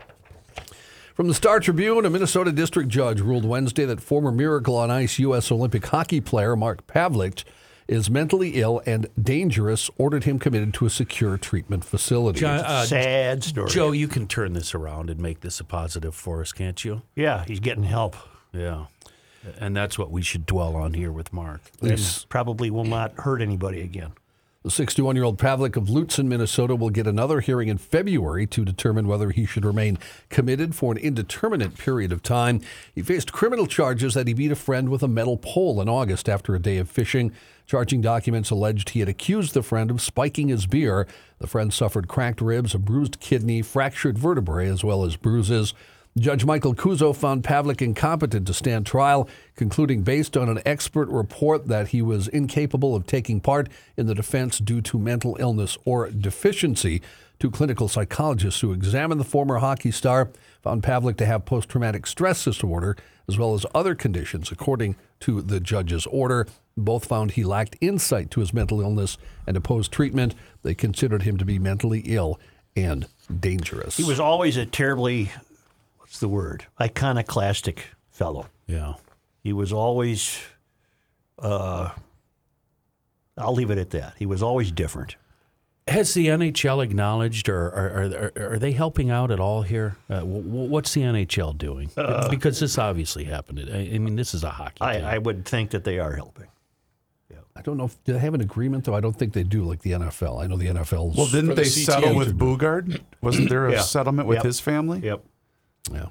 S6: From the Star Tribune, a Minnesota district judge ruled Wednesday that former Miracle on Ice U.S. Olympic hockey player Mark Pavelich is mentally ill and dangerous, ordered him committed to a secure treatment facility.
S1: John, uh,
S3: Sad story.
S1: Joe, you can turn this around and make this a positive for us, can't you?
S3: Yeah, he's getting help.
S1: Yeah. And that's what we should dwell on here with Mark.
S3: And probably will not hurt anybody again.
S6: The 61 year old Pavelich of Lutsen, Minnesota, will get another hearing in February to determine whether he should remain committed for an indeterminate period of time. He faced criminal charges that he beat a friend with a metal pole in August after a day of fishing. Charging documents alleged he had accused the friend of spiking his beer. The friend suffered cracked ribs, a bruised kidney, fractured vertebrae, as well as bruises. Judge Michael Cuzzo found Pavelich incompetent to stand trial, concluding based on an expert report that he was incapable of taking part in the defense due to mental illness or deficiency. Two clinical psychologists who examined the former hockey star found Pavelich to have post traumatic stress disorder as well as other conditions, according to the judge's order. Both found he lacked insight to his mental illness and opposed treatment. They considered him to be mentally ill and dangerous.
S3: He was always a terribly, what's the word, iconoclastic fellow.
S1: Yeah.
S3: He was always, uh, I'll leave it at that. He was always different.
S1: Has the NHL acknowledged, or are, are, are they helping out at all here? Uh, w- w- what's the NHL doing?
S3: Uh,
S1: because this obviously happened. I, I mean, this is a hockey.
S3: I,
S1: team.
S3: I would think that they are helping. Yeah.
S6: I don't know. If, do they have an agreement though? I don't think they do, like the NFL. I know the NFL's.
S2: Well, didn't
S5: For the
S2: they settle with Boogaard? Wasn't there a
S3: Yeah.
S2: settlement with
S3: Yep.
S2: his family?
S3: Yep.
S6: Yeah.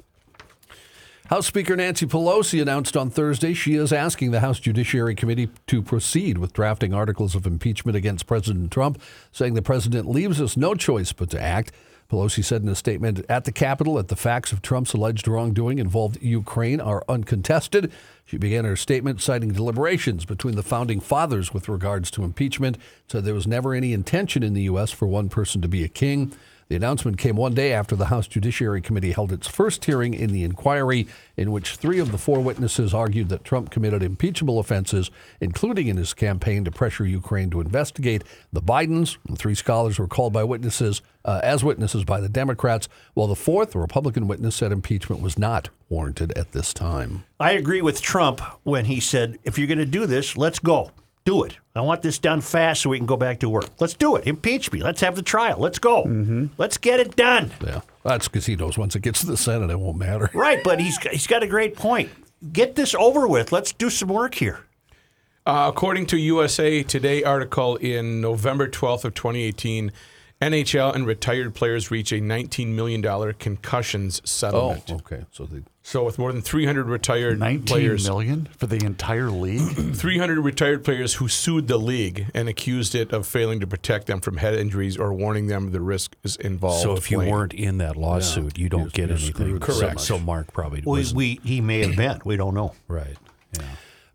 S6: House Speaker Nancy Pelosi announced on Thursday she is asking the House Judiciary Committee to proceed with drafting articles of impeachment against President Trump, saying the president leaves us no choice but to act. Pelosi said in a statement at the Capitol that the facts of Trump's alleged wrongdoing involved Ukraine are uncontested. She began her statement citing deliberations between the founding fathers with regards to impeachment, said there was never any intention in the U.S. for one person to be a king. The announcement came one day after the House Judiciary Committee held its first hearing in the inquiry, in which three of the four witnesses argued that Trump committed impeachable offenses, including in his campaign to pressure Ukraine to investigate the Bidens. The three scholars were called by witnesses uh, as witnesses by the Democrats, while the fourth, a Republican witness, said impeachment was not warranted at this time.
S3: I agree with Trump when he said, if you're going to do this, let's go. Do it. I want this done fast so we can go back to work. Let's do it. Impeach me. Let's have the trial. Let's go.
S6: Mm-hmm.
S3: Let's get it done.
S6: Yeah, that's because he knows once it gets to the Senate, it won't matter.
S3: Right, but he's he's got a great point. Get this over with. Let's do some work here.
S5: Uh, according to USA Today article in November 12th of 2018, NHL and retired players reach a $19 million concussions settlement.
S6: Oh,
S5: settlement.
S6: okay. So they
S5: So with more than 300 retired
S2: Nineteen
S5: players,
S2: million for the entire league.
S5: 300 retired players who sued the league and accused it of failing to protect them from head injuries or warning them of the risk is involved.
S1: so if you
S5: playing.
S1: weren't in that lawsuit, you don't
S6: You're-
S1: get
S6: you're
S1: anything.
S6: screwed so
S1: Correct.
S6: much.
S1: So Mark probably
S3: We,
S1: was
S3: we he may have been. We don't know.
S1: right. Yeah.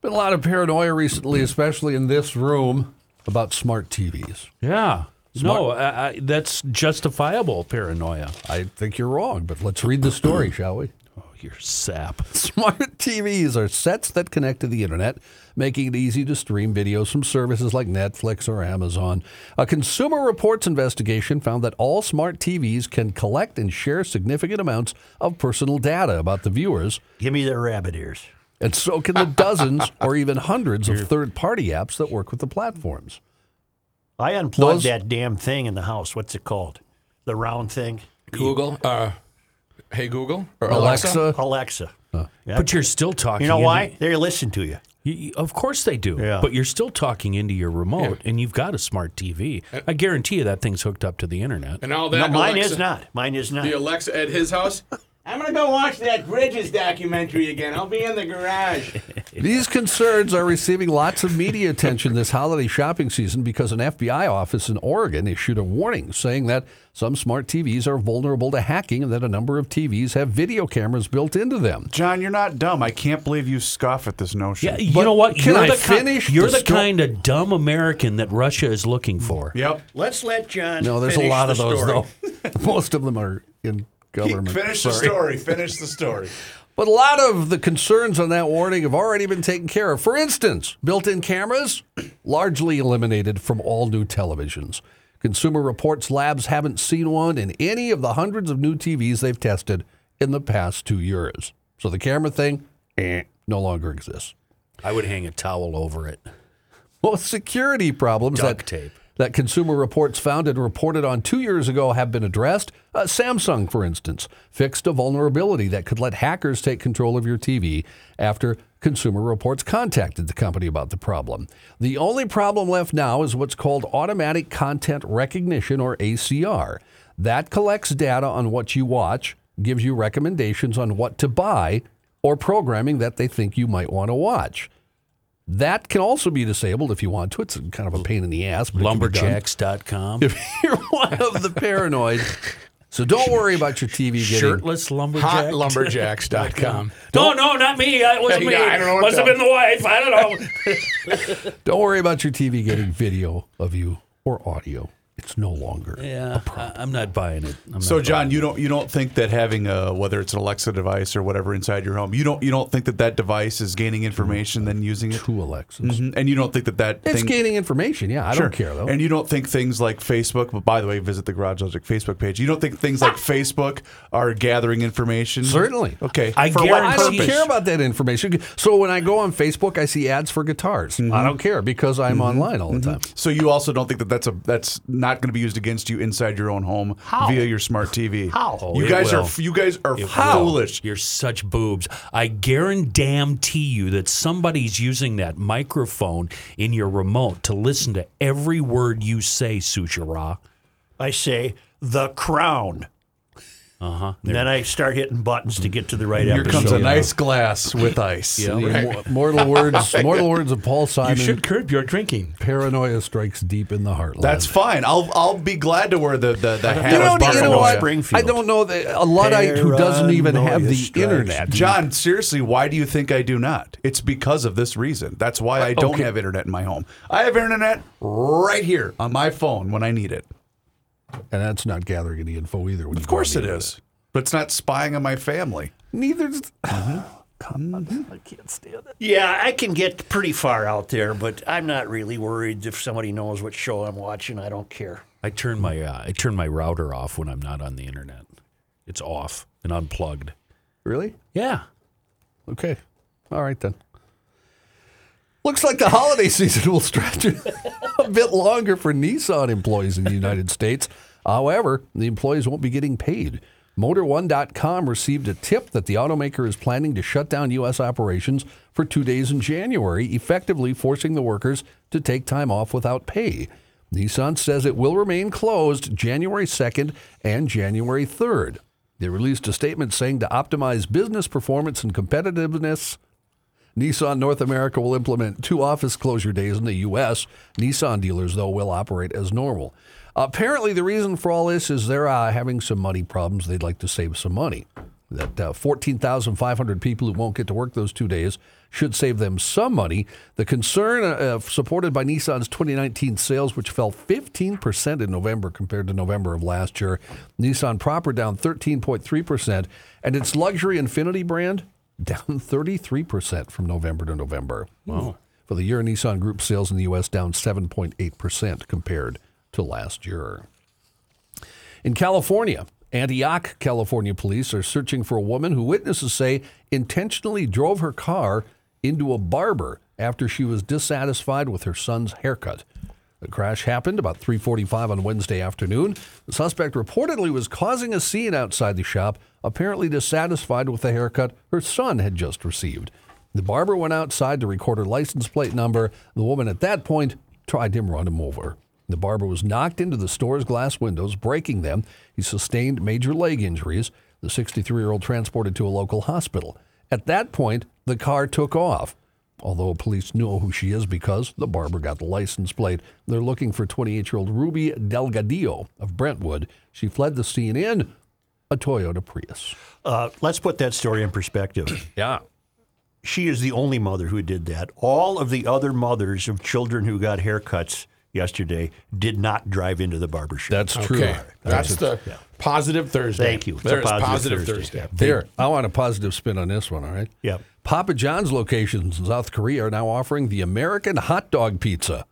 S6: been a lot of paranoia recently, especially in this room, about smart TVs.
S1: Yeah. No, I, I, that's justifiable paranoia.
S6: I think you're wrong, but let's read the story, shall we?
S1: Oh, you're sap.
S6: Smart TVs are sets that connect to the internet, making it easy to stream videos from services like Netflix or Amazon. A Consumer Reports investigation found that all smart TVs can collect and share significant amounts of personal data about the viewers.
S3: Give me the rabbit ears.
S6: And so can the dozens or even hundreds of third party apps that work with the platforms.
S3: I unplugged
S6: Those-
S3: that damn thing in the house. What's it called? The round thing?
S5: Google. Uh, hey Google or
S6: Alexa.
S3: Alexa. Yeah.
S1: But you're still talking.
S3: You know
S1: into-
S3: why? They listen to you.
S1: You- you- of course they do.
S3: Yeah.
S1: But you're still talking into your remote, and you've got a smart TV. I guarantee you that thing's hooked up to the internet.
S5: And all
S3: No,
S5: that.
S3: mine
S5: Alexa,
S3: is not. Mine is not.
S5: The Alexa at his house. I'm gonna go watch that Bridges documentary again. I'll be in the garage.
S6: These concerns are receiving lots of media attention this holiday shopping season because an FBI office in Oregon issued a warning saying that some smart TVs are vulnerable to hacking and that a number of TVs have video cameras built into them.
S2: John, you're not dumb. I can't believe you scoff at this notion.
S1: Yeah, you
S6: But
S1: know what?
S6: can
S1: you're
S6: I
S1: the ki-
S6: finish
S1: you're
S6: the
S1: the,
S6: sto-
S1: kind of dumb American that Russia is looking for.
S2: Yep.
S3: Let's let John.
S6: No, there's a lot
S3: the
S6: of those,
S3: story.
S6: though. Most of them are in government.
S2: Finish the story. Finish the story.
S6: But a lot of the concerns on that warning have already been taken care of. For instance, built in cameras, largely eliminated from all new televisions. Consumer Reports Labs haven't seen one in any of the hundreds of new TVs they've tested in the past two years. So the camera thing, eh, no longer exists.
S1: I would hang a towel over it.
S6: Most security problems
S1: Duct
S6: that,
S1: tape.
S6: That Consumer Reports found and reported on two years ago have been addressed. Uh, Samsung, for instance, fixed a vulnerability that could let hackers take control of your TV after Consumer Reports contacted the company about the problem. The only problem left now is what's called automatic content recognition, or ACR. That collects data on what you watch, gives you recommendations on what to buy, or programming that they think you might want to watch. That can also be disabled if you want to. It's kind of a pain in the ass. But it can
S1: Lumberjacks.com.
S6: If you're one of the paranoid. So don't worry about your TV getting.
S1: Shirtless lumberjack.
S5: Hotlumberjacks.com.
S1: No, no, not me. It wasn't me.
S5: Yeah, I don't know what
S1: Must have been the wife. I don't know.
S6: Don't worry about your TV getting video of you or audio. It's no longer.
S1: yeah, I, I'm not buying it. I'm
S2: So, John,
S1: buying
S2: you don't you don't think that having a whether it's an Alexa device or whatever inside your home, you don't you don't think that that device is gaining information then using it,
S6: Two Alexas.
S2: Mhm. and you don't think that that
S6: It's
S2: thing,
S6: gaining information. Yeah, I
S2: Sure.
S6: don't care though.
S2: And you don't think things like Facebook, but by the way, visit the Garage Logic Facebook page. You don't think things like Facebook are gathering information?
S6: Certainly.
S2: Okay.
S1: I
S2: For what
S6: I don't care about that information. So when I go on Facebook, I see ads for guitars. I mm-hmm. don't care because I'm mm-hmm. online all the mm-hmm. time.
S2: So you also don't think that that's a that's not going to be used against you inside your own home via your smart TV?
S3: How?
S2: Oh, you
S1: it
S2: guys
S1: will.
S2: are you guys are
S1: It will.
S2: foolish.
S1: You're such boobs. I guarantee you that somebody's using that microphone in your remote to listen to every word you say, Soucheray.
S3: I say the crown.
S1: Uh huh.
S3: Then I start hitting buttons to get to the right
S2: Here
S3: episode.
S2: comes a nice glass with ice.
S6: Yeah, immor- mortal words, mortal words of Paul Simon.
S5: You
S6: Simon.
S5: should curb your drinking.
S6: Paranoia strikes deep in the heartland.
S2: That's fine. I'll I'll be glad to wear the the, the hat
S6: You know,
S2: of
S6: you know
S2: paranoia.
S6: what?
S3: Springfield.
S6: I don't know that a luddite who doesn't even have the
S3: strikes
S6: internet.
S2: John, seriously, why do you think I do not? It's because of this reason. That's why I don't
S6: Okay.
S2: have internet in my home. I have internet right here on my phone when I need it.
S6: And that's not gathering any info either. when
S2: Of course it is. it. But it's not spying on my family.
S6: Neither's.
S3: Yeah, I can get pretty far out there, but I'm not really worried if somebody knows what show I'm watching. I don't care.
S1: I turn my uh, I turn my router off when I'm not on the internet. It's off and unplugged.
S6: Really?
S1: Yeah.
S6: Okay. All right then. Looks like the holiday season will stretch a bit longer for Nissan employees in the United States. However, the employees won't be getting paid. Motor1.com received a tip that the automaker is planning to shut down U.S. operations for two days in January, effectively forcing the workers to take time off without pay. Nissan says it will remain closed January 2nd and January 3rd. They released a statement saying to optimize business performance and competitiveness, Nissan North America will implement two office closure days in the U.S. Nissan dealers, though, will operate as normal. Apparently, the reason for all this is they're uh, having some money problems. They'd like to save some money. That uh, 14,500 people who won't get to work those two days should save them some money. The concern, uh, supported by Nissan's 2019 sales, which fell 15% in November compared to November of last year. Nissan proper down 13.3%, and its luxury Infiniti brand down 33% from November to November. Wow. For the year, Nissan Group sales in the U.S. down 7.8% compared to last year. In California, Antioch, California police are searching for a woman who witnesses say intentionally drove her car into a barber after she was dissatisfied with her son's haircut. The crash happened about 3:45 on Wednesday afternoon. The suspect reportedly was causing a scene outside the shop, apparently dissatisfied with the haircut her son had just received. The barber went outside to record her license plate number. The woman at that point tried to run him over. The barber was knocked into the store's glass windows, breaking them. He sustained major leg injuries. The 63 year old transported to a local hospital. At that point, the car took off. Although police know who she is because the barber got the license plate. They're looking for 28 year old Ruby Delgadillo of Brentwood. She fled the scene in a Toyota Prius.
S3: Uh, let's put that story in perspective.
S6: yeah.
S3: She is the only mother who did that. All of the other mothers of children who got haircuts yesterday did not drive into the barber shop.
S6: That's true.
S5: Okay, that's the positive Thursday.
S3: Thank you. It's a positive
S5: positive
S3: Thursday.
S5: Thursday.
S3: Yeah.
S6: There, I want a positive spin on this one, all right?
S3: Yeah.
S6: Papa John's locations in South Korea are now offering the American hot dog pizza,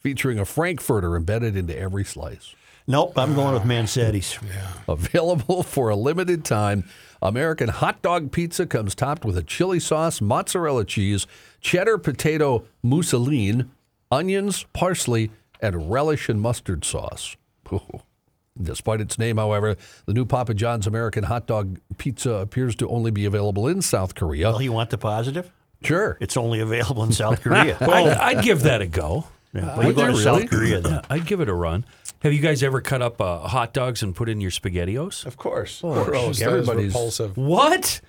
S6: featuring a Frankfurter embedded into every slice.
S3: Nope, I'm going with Mansetti's. Yeah.
S6: Available for a limited time, American hot dog pizza comes topped with a chili sauce, mozzarella cheese, cheddar potato mousseline, onions, parsley, and relish and mustard sauce. Despite its name, however, the new Papa John's American hot dog pizza appears to only be available in South Korea.
S3: Well, you want the positive?
S6: Sure.
S3: It's only available in South Korea.
S1: I'd, I'd give that a go.
S3: Yeah, well, you go to South Korea then.
S1: Yeah, I'd give it a run. Have you guys ever cut up uh, hot dogs and put in your SpaghettiOs?
S2: Of course.
S5: Gross. That is
S6: Everybody's-
S5: repulsive.
S1: What?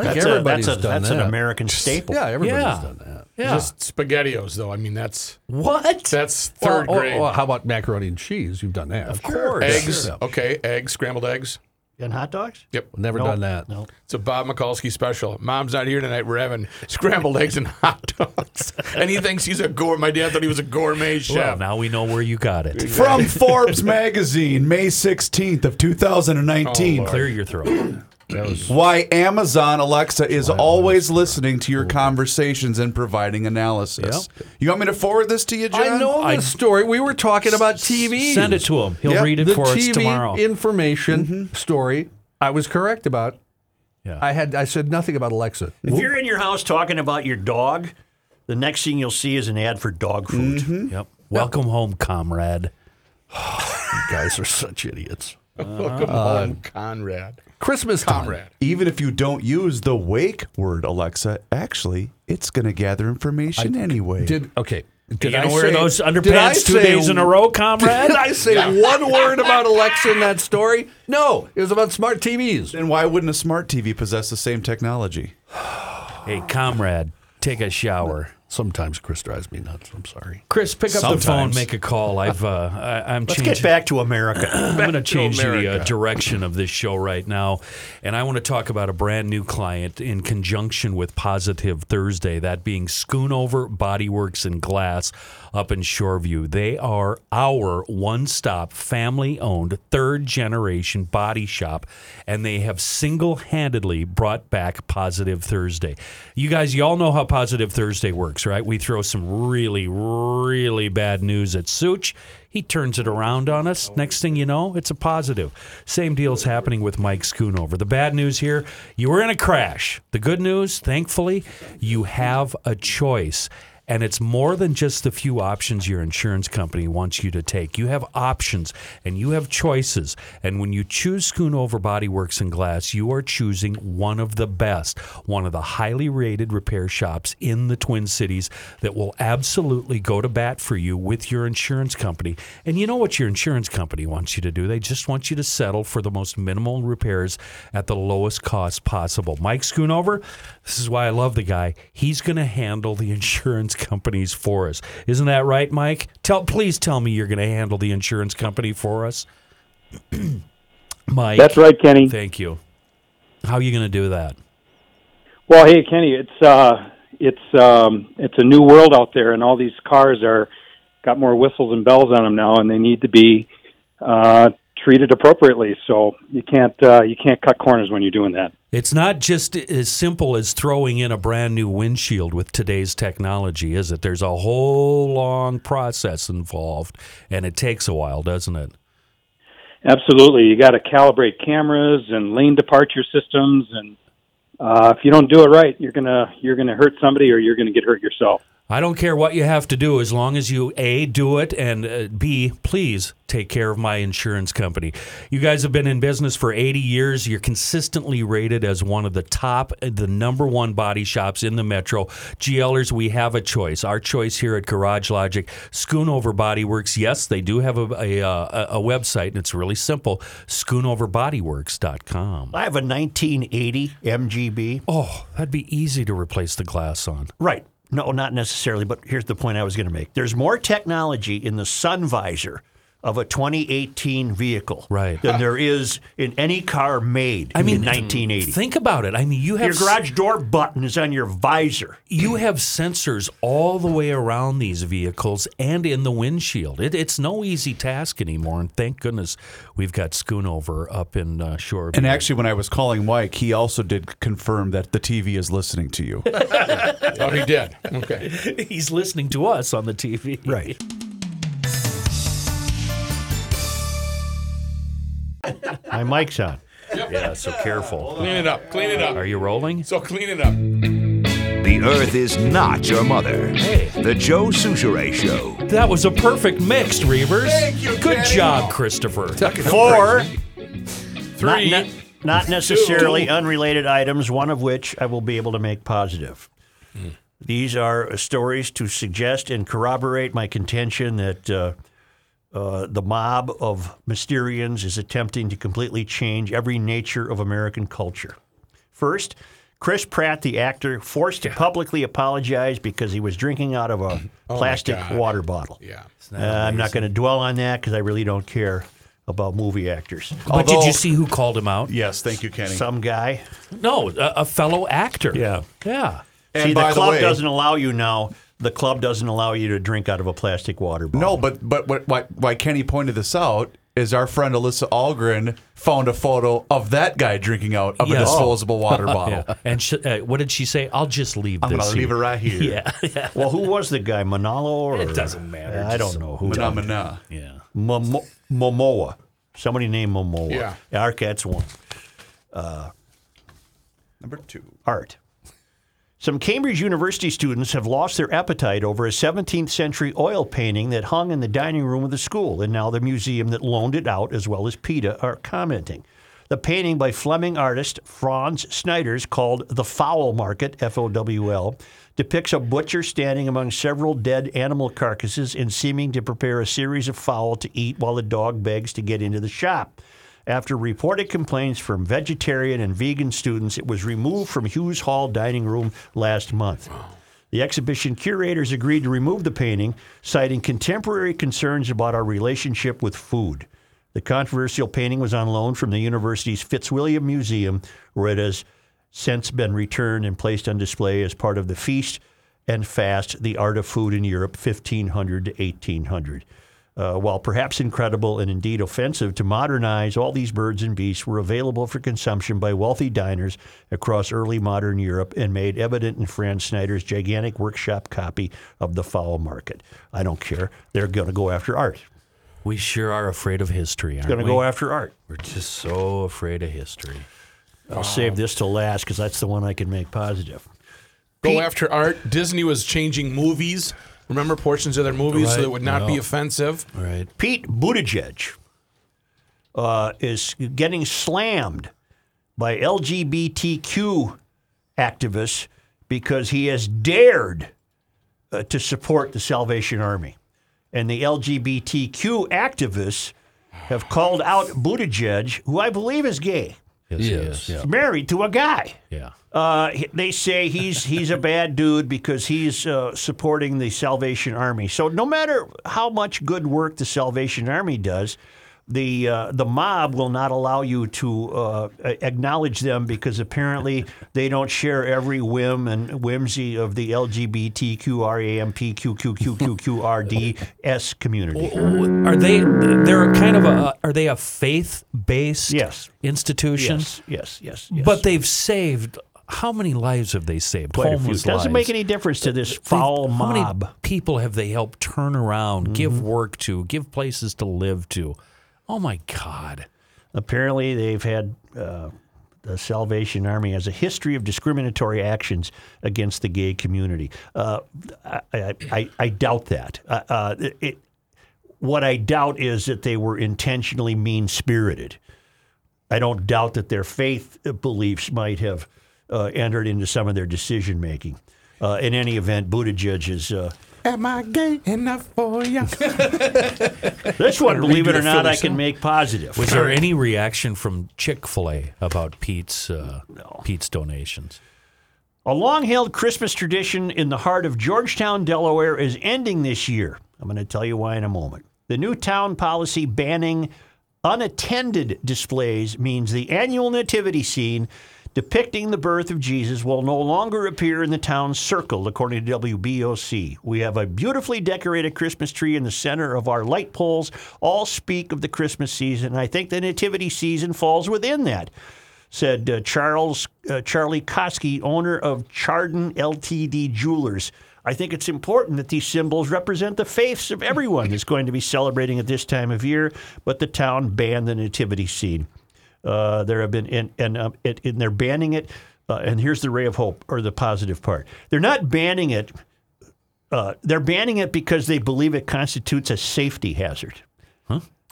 S6: I think
S3: That's, a, that's, a,
S6: done
S3: that's an
S6: that.
S3: American staple.
S6: Yeah, everybody's
S1: Yeah.
S6: done that.
S1: Yeah.
S5: Just SpaghettiOs, though. I mean, that's
S1: what?
S5: that's third
S6: Well, oh,
S5: grade.
S6: oh, how about macaroni and cheese? You've done that. Of
S1: course.
S5: eggs.
S6: Yeah.
S5: Okay, eggs, scrambled eggs.
S3: And hot dogs?
S5: Yep.
S6: Never
S3: No,
S6: done that.
S3: No.
S5: It's a Bob Mikulski special. Mom's not here tonight. We're having scrambled eggs and hot dogs. and he thinks he's a gourmet. My dad thought he was a gourmet
S1: Well,
S5: chef.
S1: now we know where you got it.
S2: From Forbes magazine, May 16th of 2019.
S1: Clear your throat.
S2: Why Amazon Alexa is always listening to your conversations and providing analysis. You want me to forward this to you, John?
S6: I know this story. We were talking about TV.
S1: Send it to him. He'll
S2: Yep.
S1: read it
S6: the
S1: for
S6: TV
S1: us tomorrow.
S6: information mm-hmm. story. I was correct about.
S1: Yeah.
S6: I had I said nothing about Alexa.
S3: If you're in your house talking about your dog, the next thing you'll see is an ad for dog food. Mm-hmm.
S1: Yep. Welcome home, comrade.
S6: You guys are such idiots.
S5: Welcome uh, home, Conrad.
S6: Christmas time.
S5: Comrade.
S2: Even if you don't use the wake word, Alexa, actually, it's going to gather information anyway.
S6: Did okay? Did
S1: you
S6: I
S1: gonna wear
S6: say-
S1: those underpants two
S6: say-
S1: days in a row, comrade?
S6: Did I say one word about Alexa in that story? No, it was about smart TVs.
S2: then why wouldn't a smart TV possess the same technology?
S1: hey, comrade, take a shower.
S6: Sometimes Chris drives me nuts. I'm sorry.
S1: Chris, pick up the phone,
S2: Sometimes.
S1: make a call. I've uh, I, I'm
S3: Let's
S1: changing.
S3: get back to America.
S1: I'm going to change the uh, direction of this show right now. And I want to talk about a brand new client in conjunction with Positive Thursday, that being Schoonover Bodyworks and Glass up in Shoreview. They are our one stop, family owned, third generation body shop, and they have single handedly brought back Positive Thursday. You guys, y'all know how Positive Thursday works, right? We throw some really, really bad news at Such. He turns it around on us. Next thing you know, it's a positive. Same deal's happening with Mike Schoonover. The bad news here, you were in a crash. The good news, thankfully, you have a choice. And it's more than just the few options your insurance company wants you to take. You have options and you have choices. And when you choose Schoonover Bodyworks and Glass, you are choosing one of the best, one of the highly rated repair shops in the Twin Cities that will absolutely go to bat for you with your insurance company. And you know what your insurance company wants you to do? They just want you to settle for the most minimal repairs at the lowest cost possible. Mike Schoonover, this is why I love the guy. He's going to handle the insurance companies for us. Isn't that right, Mike? Tell please tell me you're going to handle the insurance company for us. Mike.
S13: That's right, Kenny.
S1: Thank you. How are you going to do that?
S13: Well, hey Kenny, it's uh, it's um, it's a new world out there, and all these cars are got more whistles and bells on them now, and they need to be uh, treated appropriately. So you can't uh, you can't cut corners when you're doing that.
S1: It's not just as simple as throwing in a brand new windshield with today's technology, is it? There's a whole long process involved, and it takes a while, doesn't it?
S13: Absolutely, you got to calibrate cameras and lane departure systems, and uh, if you don't do it right, you're gonna you're gonna hurt somebody or you're gonna get hurt yourself.
S1: I don't care what you have to do as long as you A, do it, and uh, B, please take care of my insurance company. You guys have been in business for 80 years. You're consistently rated as one of the top, uh, the number one body shops in the metro. GLers, we have a choice. Our choice here at Garage Logic, Schoonover Body Works. Yes, they do have a, a, uh, a, a website, and it's really simple schoonoverbodyworks.com.
S3: I have a 1980 MGB.
S1: Oh, that'd be easy to replace the glass on.
S3: Right. No, not necessarily, but here's the point I was going to make. There's more technology in the sun visor of a 2018 vehicle
S1: Right.
S3: than there is in any car made
S1: I mean,
S3: in 1980.
S1: Think about it. I mean, you have
S3: your garage door button is on your visor.
S1: You have sensors all the way around these vehicles and in the windshield. It, it's no easy task anymore, and thank goodness we've got Schoonover up in uh, Shore.
S2: And actually, when I was calling Mike, he also did confirm that the TV is listening to you.
S5: oh, he did. Okay.
S1: He's listening to us on the TV.
S3: Right. My mic's on.
S1: Yeah, so careful.
S5: Clean it up. Clean it up.
S1: Are you rolling?
S5: So clean it up.
S8: The Earth is not your mother. The Joe Soucheray Show.
S1: That was a perfect mix, Reavers.
S5: Thank you,
S1: Good
S5: Kenny.
S1: job, Christopher.
S3: Four.
S5: Three.
S3: Not, ne- not necessarily unrelated items, one of which I will be able to make positive. These are uh, stories to suggest and corroborate my contention that uh, uh, the mob of Mysterians is attempting to completely change every nature of American culture. First, Chris Pratt, the actor, forced to publicly apologize because he was drinking out of a
S5: Oh,
S3: plastic water bottle.
S5: Yeah.
S3: Uh, I'm not going to dwell on that because I really don't care about movie actors.
S1: But did you see who called him out?
S2: yes, thank you, Kenny.
S3: Some guy.
S1: No, a, a fellow actor.
S3: Yeah.
S1: Yeah.
S2: And
S3: See,
S2: by
S3: the
S2: the
S3: club
S2: way-
S3: doesn't allow you now. The club doesn't allow you to drink out of a plastic water bottle.
S2: No, but but what, why, why Kenny pointed this out is our friend Alyssa Algren found a photo of that guy drinking out of
S1: Yeah.
S2: a disposable water bottle.
S1: Yeah. And sh- uh, what did she say? I'll just leave
S2: I'm gonna leave it right here.
S1: Yeah. yeah.
S3: Well, who was the guy? Manalo or
S1: It doesn't matter.
S3: I don't know who.
S2: Phenomena.
S1: Yeah.
S3: Momo- Momoa. Somebody named Momoa.
S5: Yeah.
S3: Our cat's one.
S2: Uh, Number two.
S3: Art. Some Cambridge University students have lost their appetite over a 17th century oil painting that hung in the dining room of the school, and now the museum that loaned it out, as well as PETA, are commenting. The painting by Fleming artist Frans Snyders, called The Fowl Market, F O W L, depicts a butcher standing among several dead animal carcasses and seeming to prepare a series of fowl to eat while the dog begs to get into the shop. After reported complaints from vegetarian and vegan students, it was removed from Hughes Hall dining room last month. The exhibition curators agreed to remove the painting, citing contemporary concerns about our relationship with food. The controversial painting was on loan from the university's Fitzwilliam Museum, where it has since been returned and placed on display as part of the Feast and Fast, the Art of Food in Europe, 1500 to 1800. Uh, while perhaps incredible and indeed offensive to modernize, all these birds and beasts were available for consumption by wealthy diners across early modern Europe and made evident in Frans Snyder's gigantic workshop copy of The Fowl Market. I don't care. They're going to go after art.
S1: We sure are afraid of history, aren't
S3: Going to
S1: we?
S3: go after art.
S1: We're just so afraid of history.
S3: I'll save this to last because that's the one I can make positive.
S5: Go after art. Disney was changing movies. Remember portions of their movies so
S1: Right.
S5: that it would not be offensive.
S1: All right.
S3: Pete Buttigieg uh, is getting slammed by LGBTQ activists because he has dared uh, to support the Salvation Army. And the LGBTQ activists have called out Buttigieg, who I believe is gay,
S1: Yes, he is.
S6: yeah.
S3: married to a guy.
S1: Yeah.
S3: Uh, they say he's he's a bad dude because he's uh, supporting the Salvation Army. So no matter how much good work the Salvation Army does, the uh, the mob will not allow you to uh, acknowledge them because apparently they don't share every whim and whimsy of the LGBTQRAMPQQQQQRDS community.
S1: Are they? They're kind of a. Are they a faith-based
S3: Yes.
S1: institution?
S3: Yes, yes, yes, yes.
S1: But they've saved. How many lives have they saved?
S3: Quite a few.
S1: Homeless
S3: Doesn't make any difference to this foul
S1: How many
S3: mob.
S1: people have they helped turn around, give work to, give places to live to? Oh my God!
S3: Apparently, they've had uh, the Salvation Army has a history of discriminatory actions against the gay community. Uh, I, I, I, doubt that. Uh, uh, it, what I doubt is that they were intentionally mean spirited. I don't doubt that their faith beliefs might have uh, entered into some of their decision making. Uh, in any event, Buttigieg is.
S5: Am I gay enough for you?
S3: this one, believe it or not, I can make positive.
S1: Was there any reaction from Chick Fil A about Pete's uh, Pete's donations?
S3: A long held Christmas tradition in the heart of Georgetown, Delaware is ending this year. I'm going to tell you why in a moment. The new town policy banning unattended displays means the annual nativity scene depicting the birth of Jesus will no longer appear in the town's circle, according to WBOC. We have a beautifully decorated Christmas tree in the center of our light poles. All speak of the Christmas season. I think the nativity season falls within that said uh, Charles uh, Charlie Koski, owner of Chardon Ltd. Jewelers. I think it's important that these symbols represent the faiths of everyone that's going to be celebrating at this time of year. But the town banned the nativity scene. Uh, there have been and and, um, it, and they're banning it. Uh, and here's the ray of hope or the positive part. They're not banning it. Uh, they're banning it because they believe it constitutes a safety hazard.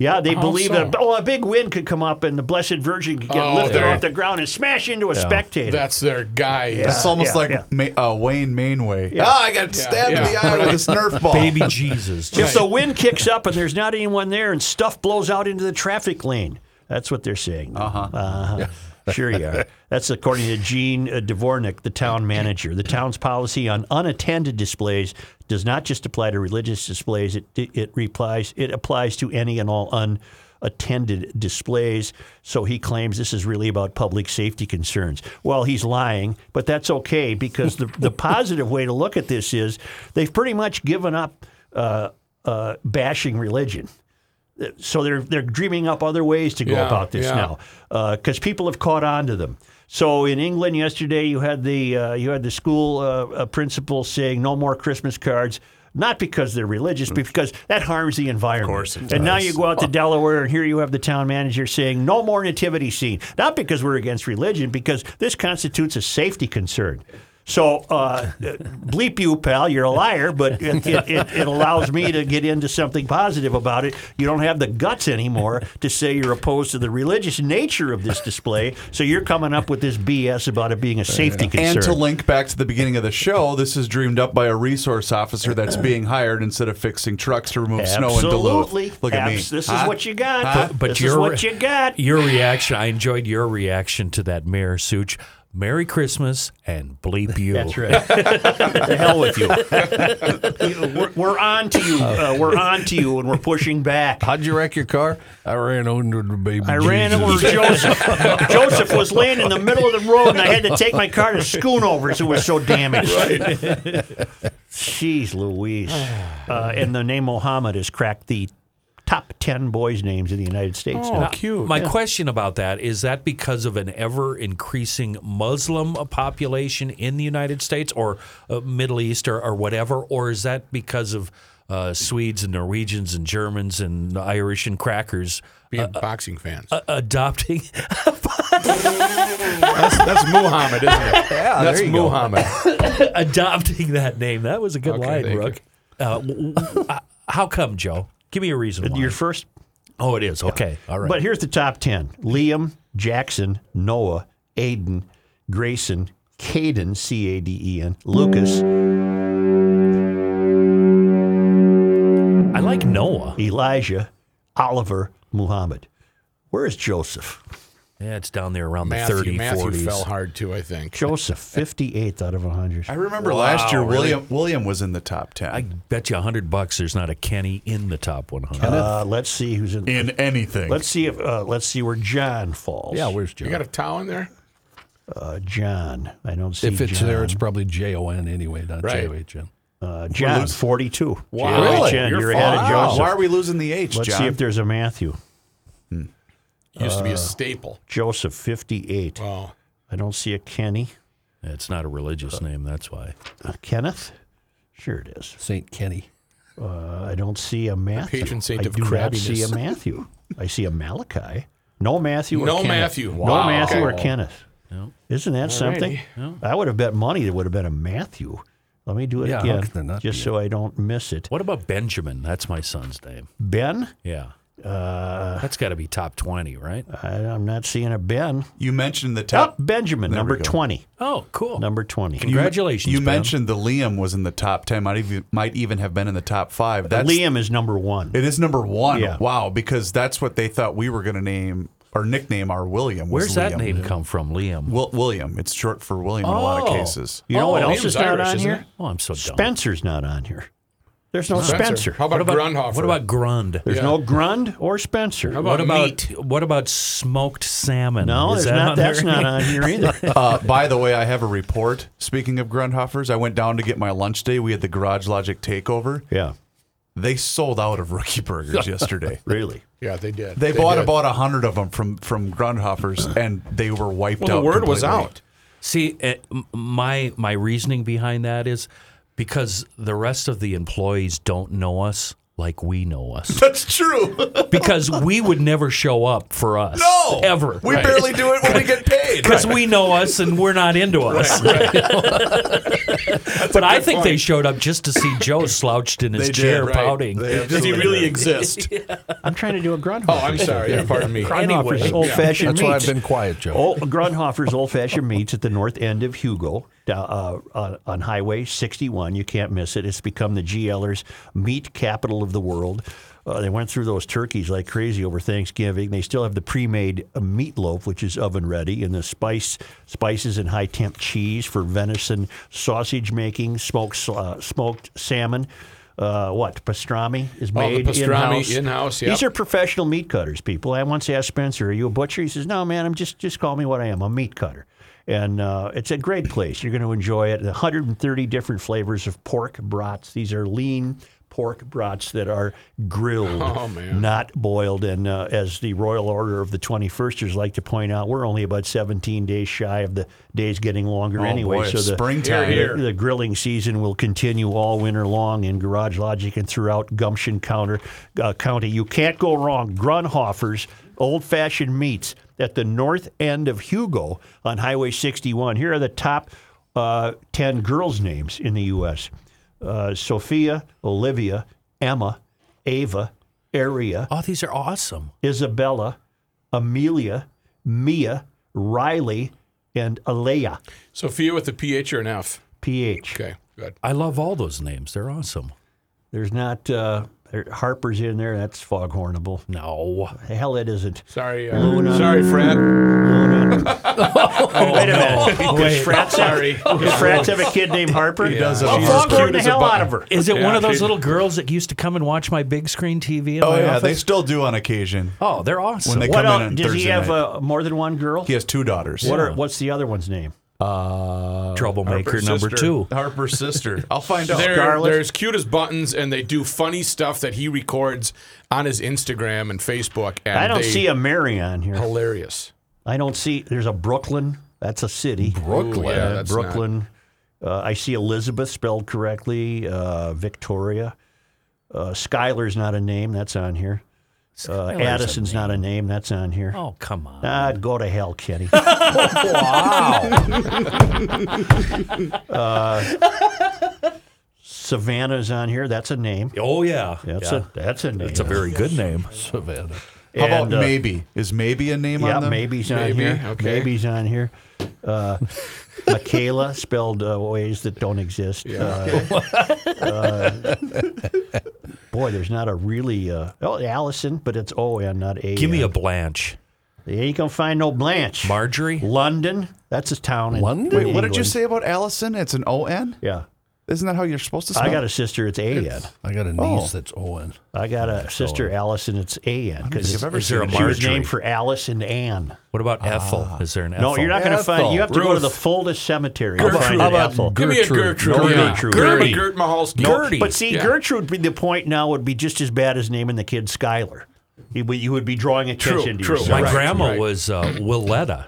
S3: Yeah, they
S5: How
S3: believe
S5: so?
S3: that oh, a big wind could come up and the Blessed Virgin could get
S5: Oh,
S3: lifted
S5: there.
S3: off the ground and smash into a spectator.
S5: That's their guy.
S2: It's almost
S3: yeah,
S2: like
S3: yeah.
S2: Ma- uh, Wayne Mainway.
S3: Yeah.
S2: Ah, I got stabbed in the eye with this Nerf ball.
S1: Baby Jesus.
S3: if the wind kicks up and there's not anyone there and stuff blows out into the traffic lane, that's what they're saying. Uh-huh. uh-huh. Sure you are. That's according to Gene uh, Dvornik, the town manager. The town's policy on unattended displays does not just apply to religious displays. It it replies it applies to any and all unattended displays. So he claims this is really about public safety concerns. Well, he's lying, but that's okay because the the positive way to look at this is they've pretty much given up uh, uh, bashing religion so they're they're dreaming up other ways to go
S5: Yeah,
S3: about this
S5: yeah.
S3: now because people have caught on to them. So in England yesterday, you had the uh, you had the school uh, uh, principal saying no more Christmas cards. Not because they're religious, but because that harms the environment. Of course
S11: it
S3: and now you go out to Delaware, and here you have the town manager saying no more nativity scene. Not because we're against religion, because this constitutes a safety concern. So, uh, bleep you, pal. You're a liar, but it, it, it, it allows me to get into something positive about it. You don't have the guts anymore to say you're opposed to the religious nature of this display. So you're coming up with this BS about it being a safety concern.
S2: And to link back to the beginning of the show, this is dreamed up by a resource officer that's being hired instead of fixing trucks to remove snow in
S3: Absolutely.
S2: Duluth. Look at me.
S3: Abs- This
S2: Huh?
S3: is what you got.
S2: Huh?
S1: But
S3: this
S1: your
S3: is what you got.
S1: Your reaction. I enjoyed your reaction to that Mayor Such. Merry Christmas and bleep you.
S3: That's right. the hell with you. we're, we're on to you. Uh, we're on to you, and we're pushing back.
S6: How'd you wreck your car? I ran under the baby.
S3: I ran over Joseph. Joseph was laying in the middle of the road, and I had to take my car to Schoonover because it was so damaged. Jeez Louise. Uh, and the name Mohammed has cracked the top 10 boys' names in the United States.
S5: Oh,
S3: now.
S5: cute.
S1: My question about that is that because of an ever increasing Muslim population in the United States or uh, Middle East or, or whatever, or is that because of uh, Swedes and Norwegians and Germans and Irish and crackers
S5: Being boxing fans.
S1: uh, adopting?
S5: that's, that's Muhammad, isn't it?
S6: Yeah,
S5: that's
S6: there you go.
S5: Muhammad.
S1: adopting that name. That was a good
S5: Okay,
S1: line,
S5: thank
S1: Rook. Uh, w- w- uh, how come, Joe? Give me a reason. Why.
S3: Your first.
S1: oh, it is. Okay. All right.
S3: But here's the top 10 Liam, Jackson, Noah, Aiden, Grayson, Caden, C A D E N, Lucas,
S1: I like Noah.
S3: Elijah, Oliver, Muhammad. Where is Joseph?
S1: Yeah, it's down there around the
S5: Matthew,
S1: 30,
S5: Matthew
S1: 40s.
S5: fell hard too, I think.
S3: Joseph, 58th out of 100.
S2: I remember
S1: Wow,
S2: last year
S1: really?
S2: William William was in the top ten.
S1: I bet you a hundred bucks there's not a Kenny in the top 100.
S3: Uh, let's see who's in.
S2: in anything.
S3: Let's see if uh, let's see where John falls.
S6: Yeah, where's John?
S5: You got a towel in there?
S3: uh, John. I don't see.
S6: if it's
S3: John.
S6: there, it's probably J O N anyway, not
S5: Right.
S6: J O H N.
S3: uh, John, 42.
S5: Wow.
S3: J-O-H-N.
S5: Really?
S3: You're,
S5: You're
S3: ahead of. Joseph.
S2: Why are we losing the H,
S3: Let's
S2: John?
S3: see if there's a Matthew.
S5: Used to be a staple.
S3: Joseph, 58.
S5: Wow.
S3: I don't see a Kenny.
S1: It's not a religious name, that's why.
S3: Uh, Kenneth? Sure it is.
S6: Saint Kenny.
S3: Uh, I don't see a Matthew.
S5: patron saint
S3: I
S5: of
S3: do not see a. Matthew. I see a Malachi. No Matthew or
S5: No
S3: Kenneth.
S5: Matthew.
S3: No
S5: Wow.
S3: Matthew or
S5: Okay.
S3: Kenneth. Isn't that something? I would have bet money there would have been a Matthew. Let me do it
S6: Yeah, how
S3: again,
S6: could there not
S3: just
S6: be
S3: so I don't miss it.
S1: What about Benjamin? That's my son's name.
S3: Ben?
S1: Yeah.
S3: Uh,
S1: That's got to be top 20, right?
S3: I, I'm not seeing a Ben.
S2: you mentioned the
S3: Oh,
S2: top.
S3: Benjamin,
S2: There
S3: number 20.
S1: Oh, cool.
S3: Number 20.
S1: Congratulations,
S2: You,
S1: Ben.
S2: mentioned the Liam was in the top ten. Might even might even have been in the top five. That's
S3: Liam is number one.
S2: It is number one.
S3: Yeah.
S2: Wow, because that's what they thought we were going to name or nickname our William. was
S1: Where's that
S2: Liam.
S1: name come from, Liam?
S2: Wil- William. It's short for William in a lot of
S1: Oh.
S2: cases.
S3: You know what
S5: Oh,
S3: else is not
S5: Irish,
S3: on here?
S5: it?
S1: Oh, I'm so dumb.
S3: Spencer's not on here. There's no Spencer.
S5: How about,
S1: What about
S5: Grundhofer?
S1: What about Grund?
S3: There's
S5: Yeah.
S3: no Grund or Spencer.
S5: How
S1: What
S5: about
S1: about
S5: meat?
S1: what about smoked salmon?
S3: no,
S1: Is that
S3: not. That's not on here either.
S2: Uh, by the way, I have a report. Speaking of Grundhofers, I went down to get my lunch day. We had the Garage Logic takeover.
S3: yeah,
S2: They sold out of rookie burgers yesterday.
S3: really.
S5: Yeah, they did.
S2: They, bought
S5: did.
S2: about a hundred of them from from Grundhofers, and they were wiped
S5: Well,
S2: out.
S5: the word was out.
S1: See, uh, my my reasoning behind that is because the rest of the employees don't know us like we know us.
S2: That's true.
S1: because we would never show up for us.
S2: No,
S1: ever.
S2: We barely do it when we get paid.
S1: because we know us and we're not into us. but I think they showed up just to see Joe slouched in his
S2: They did,
S1: chair
S2: right.
S1: pouting.
S5: Does he really exist?
S3: I'm trying to do a Grundhofer.
S5: Oh, I'm sorry. Yeah, pardon me.
S3: Grundhofer's
S1: Anyway.
S3: old-fashioned
S6: That's why I've been quiet, Joe.
S3: Old, Grundhofer's old-fashioned meats at the north end of Hugo, down, uh, on, on Highway 61. You can't miss it. It's become the GLers' meat capital of the world. Uh, they went through those turkeys like crazy over Thanksgiving. They still have the pre-made uh, meatloaf, which is oven ready, and the spice spices and high temp cheese for venison sausage making, smoked uh, smoked salmon. Uh, what pastrami is
S5: Oh,
S3: made
S5: pastrami
S3: in-house.
S5: in-house,
S3: These are professional meat cutters, people. I once asked Spencer, "Are you a butcher?" He says, "No, man. I'm just just call me what I am. A meat cutter." And uh, it's a great place. You're going to enjoy it. 130 different flavors of pork brats. These are lean pork brats that are grilled,
S5: Oh,
S3: not boiled. And uh, as the Royal Order of the 21sters like to point out, we're only about 17 days shy of the days getting longer
S2: Oh,
S3: anyway.
S2: boy,
S3: so the
S2: springtime.
S3: The, the grilling season will continue all winter long in Garage Logic and throughout Gumption Counter, uh, County. You can't go wrong. Grundhofer's old fashioned meats at the north end of Hugo on Highway 61. Here are the top uh, 10 girls' names in the U.S. Uh, Sophia, Olivia, Emma, Ava, Aria,
S1: Oh, these are awesome.
S3: Isabella, Amelia, Mia, Riley, and Alea.
S5: Sophia with a PH or an F?
S3: PH.
S5: Okay, good.
S1: I love all those names. They're awesome.
S3: There's not uh, there, Harper's in there. That's foghornable.
S1: No.
S3: Hell, it isn't.
S5: Sorry, uh,
S3: Luna.
S5: sorry, Fred.
S3: Luna. oh, wait a minute. Does Frats
S5: Sorry.
S3: have, does Frats have a kid named Harper?
S5: He does.
S3: Well,
S5: She's
S3: foghorn the hell out of her.
S1: Is it
S5: Yeah,
S1: one of those
S5: she-
S1: little girls that used to come and watch my big screen TV in
S2: Oh
S1: my
S2: yeah,
S1: office?
S2: they still do on occasion.
S1: oh, they're awesome.
S2: When they
S3: What
S2: come in
S3: else?
S2: on
S3: Does he have uh, more than one girl?
S2: He has two daughters.
S3: What are, what's the other one's name?
S2: Uh,
S1: Troublemaker
S2: Harper's
S1: number
S2: sister.
S1: two.
S2: Harper's sister. I'll find out.
S5: They're,
S3: Scarlett?
S5: they're as cute as buttons, and they do funny stuff that he records on his Instagram and Facebook. And
S3: I don't
S5: they,
S3: see a Mary on here.
S5: hilarious.
S3: I don't see. There's a Brooklyn. That's a city.
S5: Brooklyn. Ooh, yeah, that's
S3: Brooklyn. Uh, I see Elizabeth spelled correctly. Uh, Victoria. Uh, Skylar's not a name. That's on here. Uh, Addison's not a name. That's on here.
S1: Oh, come on.
S3: Ah, go to hell, Kenny. uh, Savannah's on here. That's a name.
S1: oh, yeah.
S3: That's
S1: yeah.
S3: a that's a name.
S1: It's a very good name.
S6: Savannah.
S2: How about
S3: uh,
S2: maybe? Is maybe a name
S3: Yeah,
S2: on them?
S3: maybe's on
S5: Maybe,
S3: here.
S5: okay.
S3: Maybe's on here. Uh, Michaela spelled uh, ways that don't exist. Uh, uh, boy, there's not a really uh, oh Allison, but it's O N, not A.
S1: Give me a Blanche.
S3: You ain't gonna find no Blanche.
S1: Marjorie?
S3: London. That's a town in
S2: Wait,
S3: in
S2: what did you
S3: England.
S2: say about Allison? It's an O N.
S3: Yeah.
S2: Isn't that how you're supposed to spell?
S3: I got a sister. It's A N.
S6: I got a niece
S2: Oh.
S6: that's Owen.
S3: I got a sister, Allison. And it's A N.
S2: think I've ever
S1: Is there a
S2: seen
S3: She was
S1: Marjorie?
S3: named for Alice and Anne.
S1: What about Ethel? Is there an Ethel?
S3: No, you're not going to find. You have to go to
S5: Ruth.
S3: the Fuldest Cemetery.
S5: Gertrude.
S3: to find
S5: How
S3: an
S5: about
S3: Ethel.
S5: Give me a Gertrude.
S1: No,
S5: yeah.
S1: Gertrude.
S5: Grandma
S1: Gertie.
S5: Gert Mahalski.
S3: No,
S1: Gertie.
S3: But see,
S5: Yeah.
S3: Gertrude, the point now would be just as bad as naming the kid Skylar. You would- you would be drawing attention to
S5: true.
S3: yourself.
S1: My
S5: Right,
S1: grandma
S5: right.
S1: was uh, Willetta.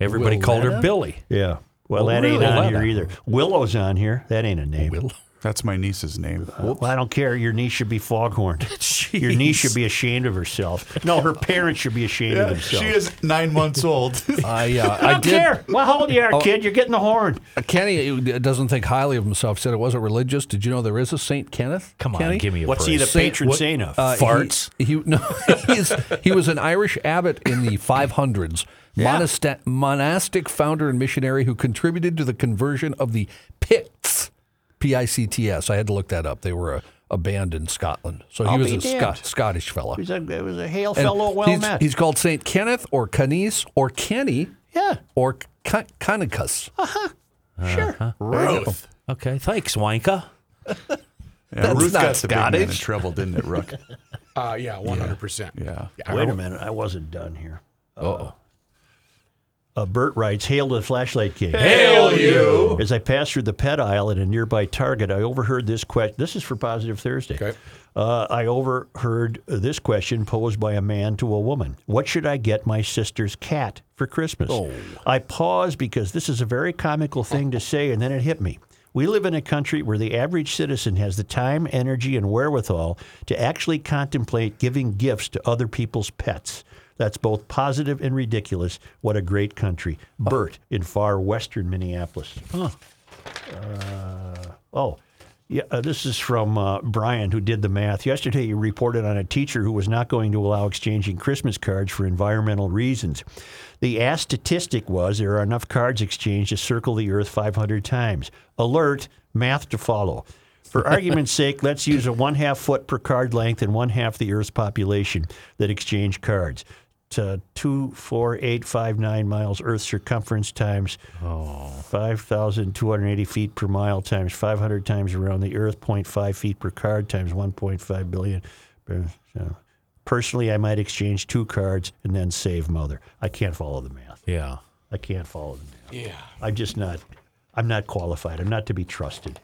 S1: Everybody called her Billy.
S3: Yeah. Well, that ain't on
S1: Willetta.
S3: here either. Willow's on here. That ain't a name. Willow.
S2: That's my niece's name.
S3: Well, I don't care. Your niece should be foghorned. Your niece should be ashamed of herself. No, her parents should be ashamed of themselves.
S2: she is nine months old.
S6: I uh,
S3: I
S6: I
S3: don't
S6: did.
S3: care. Well, how old you are,
S6: Oh.
S3: kid? You're getting the horn.
S6: Uh, Kenny uh, doesn't think highly of himself. Said it wasn't religious. Did you know there is a Saint Kenneth?
S1: Come on,
S6: Kenny?
S1: give me a
S3: What's
S1: break.
S3: he the
S6: Saint-
S3: patron
S6: what-
S3: saint of?
S6: Uh, he-
S1: Farts?
S6: He, no, he's, he was an Irish abbot in the 500s, monasta- monastic founder and missionary who contributed to the conversion of the Picts, P I C T S. I had to look that up. They were a, a band in Scotland. So he
S3: I'll
S6: was a. Scot- Scottish fella.
S3: He's a, it was a hail
S6: And
S3: fellow, well
S6: he's,
S3: met.
S6: he's called Saint Kenneth or Canice or Kenny
S3: yeah,
S6: or Ca- Canicus.
S3: sure.
S2: Ruth.
S1: Okay, thanks, Wanka.
S2: Yeah,
S6: That's
S2: Ruth
S6: not
S2: got the big man in
S6: Scottish.
S2: trouble, didn't it, Rook?
S5: Uh, yeah, 100%.
S2: Yeah.
S3: Wait a minute. I wasn't done here. Uh-oh. Uh, Bert writes, Hail to the Flashlight King.
S5: Hail you.
S3: As I passed through the pet aisle at a nearby Target, I overheard this question. This is for Positive Thursday.
S5: Okay.
S3: Uh, I overheard this question posed by a man to a woman What should I get my sister's cat for Christmas? I paused because this is a very comical thing to say, and then it hit me. We live in a country where the average citizen has the time, energy, and wherewithal to actually contemplate giving gifts to other people's pets. That's both positive and ridiculous. What a great country. Bert in far western Minneapolis. Huh. Uh, oh, yeah, uh, this is from uh, Brian, who did the math. Yesterday, he reported on a teacher who was not going to allow exchanging Christmas cards for environmental reasons. The ass statistic was there are enough cards exchanged to circle the Earth 500 times. Alert, math to follow. For argument's sake, let's use a one half foot per card length and one half the Earth's population that exchange cards. To two, four, eight, five, nine miles Earth circumference times 5,280 feet per mile times 500 times around the Earth, 0.5 feet per card times 1.5 billion. So, Personally, I might exchange two cards and then save mother. I can't follow the math.
S1: Yeah.
S3: I can't follow the math.
S5: Yeah.
S3: I'm just not. I'm not qualified. I'm not to be trusted.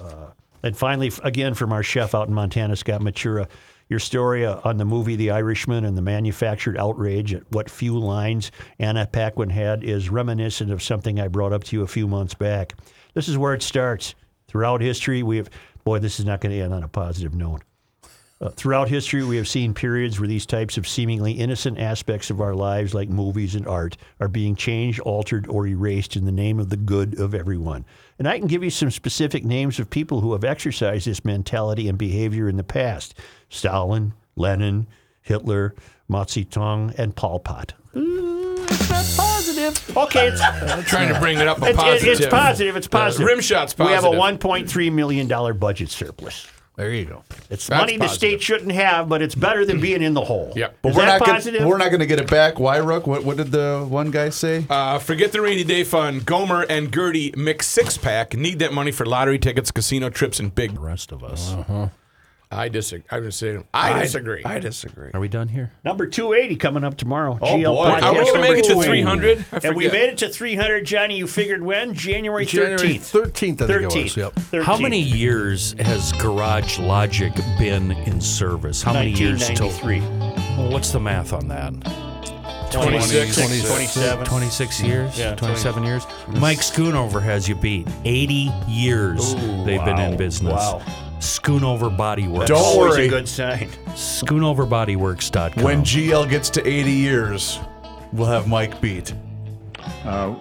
S3: Uh, and finally, again from our chef out in Montana, Scott Matura, your story uh, on the movie The Irishman and the manufactured outrage at what few lines Anna Paquin had is reminiscent of something I brought up to you a few months back. This is where it starts. Throughout history, we have. Boy, this is not going to end on a positive note. Uh, throughout history, we have seen periods where these types of seemingly innocent aspects of our lives, like movies and art, are being changed, altered, or erased in the name of the good of everyone. And I can give you some specific names of people who have exercised this mentality and behavior in the past Stalin, Lenin, Hitler, Mao Zedong, and Pol Pot. Ooh, it's not positive. Okay, it's,
S5: Trying to bring it up a
S3: it's,
S5: positive.
S3: it's positive. It's
S5: The
S3: positive.
S5: rim shot's
S3: We have a $1.3 million budget surplus.
S6: There you go.
S3: It's
S5: That's
S3: money the
S5: positive.
S3: state shouldn't have, but it's better than being in the hole.
S5: Yep.
S2: But
S3: Is
S2: we're
S3: that
S2: not
S3: positive?
S2: Gonna, we're not going to get it back. Why, Rook? What, what did the one guy say?
S5: Uh, forget the rainy day fund. Gomer and Gertie mix six pack. Need that money for lottery tickets, casino trips, and big.
S1: The rest of us.
S5: I disagree. I would say I disagree.
S2: I disagree.
S1: Are we done here?
S3: Number 280 coming up tomorrow.
S2: Oh,
S3: GL
S2: boy.
S3: podcast
S5: Are we going to make it to 300?
S3: And we made it to 300, Johnny. You figured when? January 13th.
S6: January 13th, I think it was. Yep.
S3: 13th.
S1: How many years has Garage Logic been in service? How many years till?
S3: 1993.
S1: Well, what's the math on that?
S3: 26,
S6: 26,
S3: 27.
S1: 26 years?
S3: Yeah,
S1: 27 years? Mike Schoonover has you beat. 80 years they've been in business.
S3: Wow.
S1: Schoonover Body Works.
S2: Don't
S3: Always
S2: worry.
S3: a good sign.
S1: Schoonoverbodyworks.com.
S2: When GL gets to 80 years, we'll have Mike beat.
S14: Uh,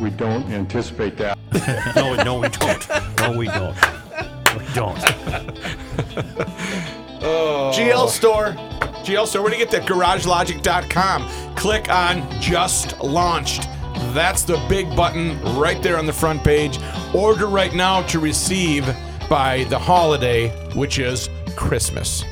S14: we don't anticipate that.
S3: no, no, we don't. No, we don't. We don't.
S2: GL store.
S5: GL Store, where do you get that? GarageLogic.com. Click on Just Launched. That's the big button right there on the front page. Order right now to receive by the holiday, which is Christmas.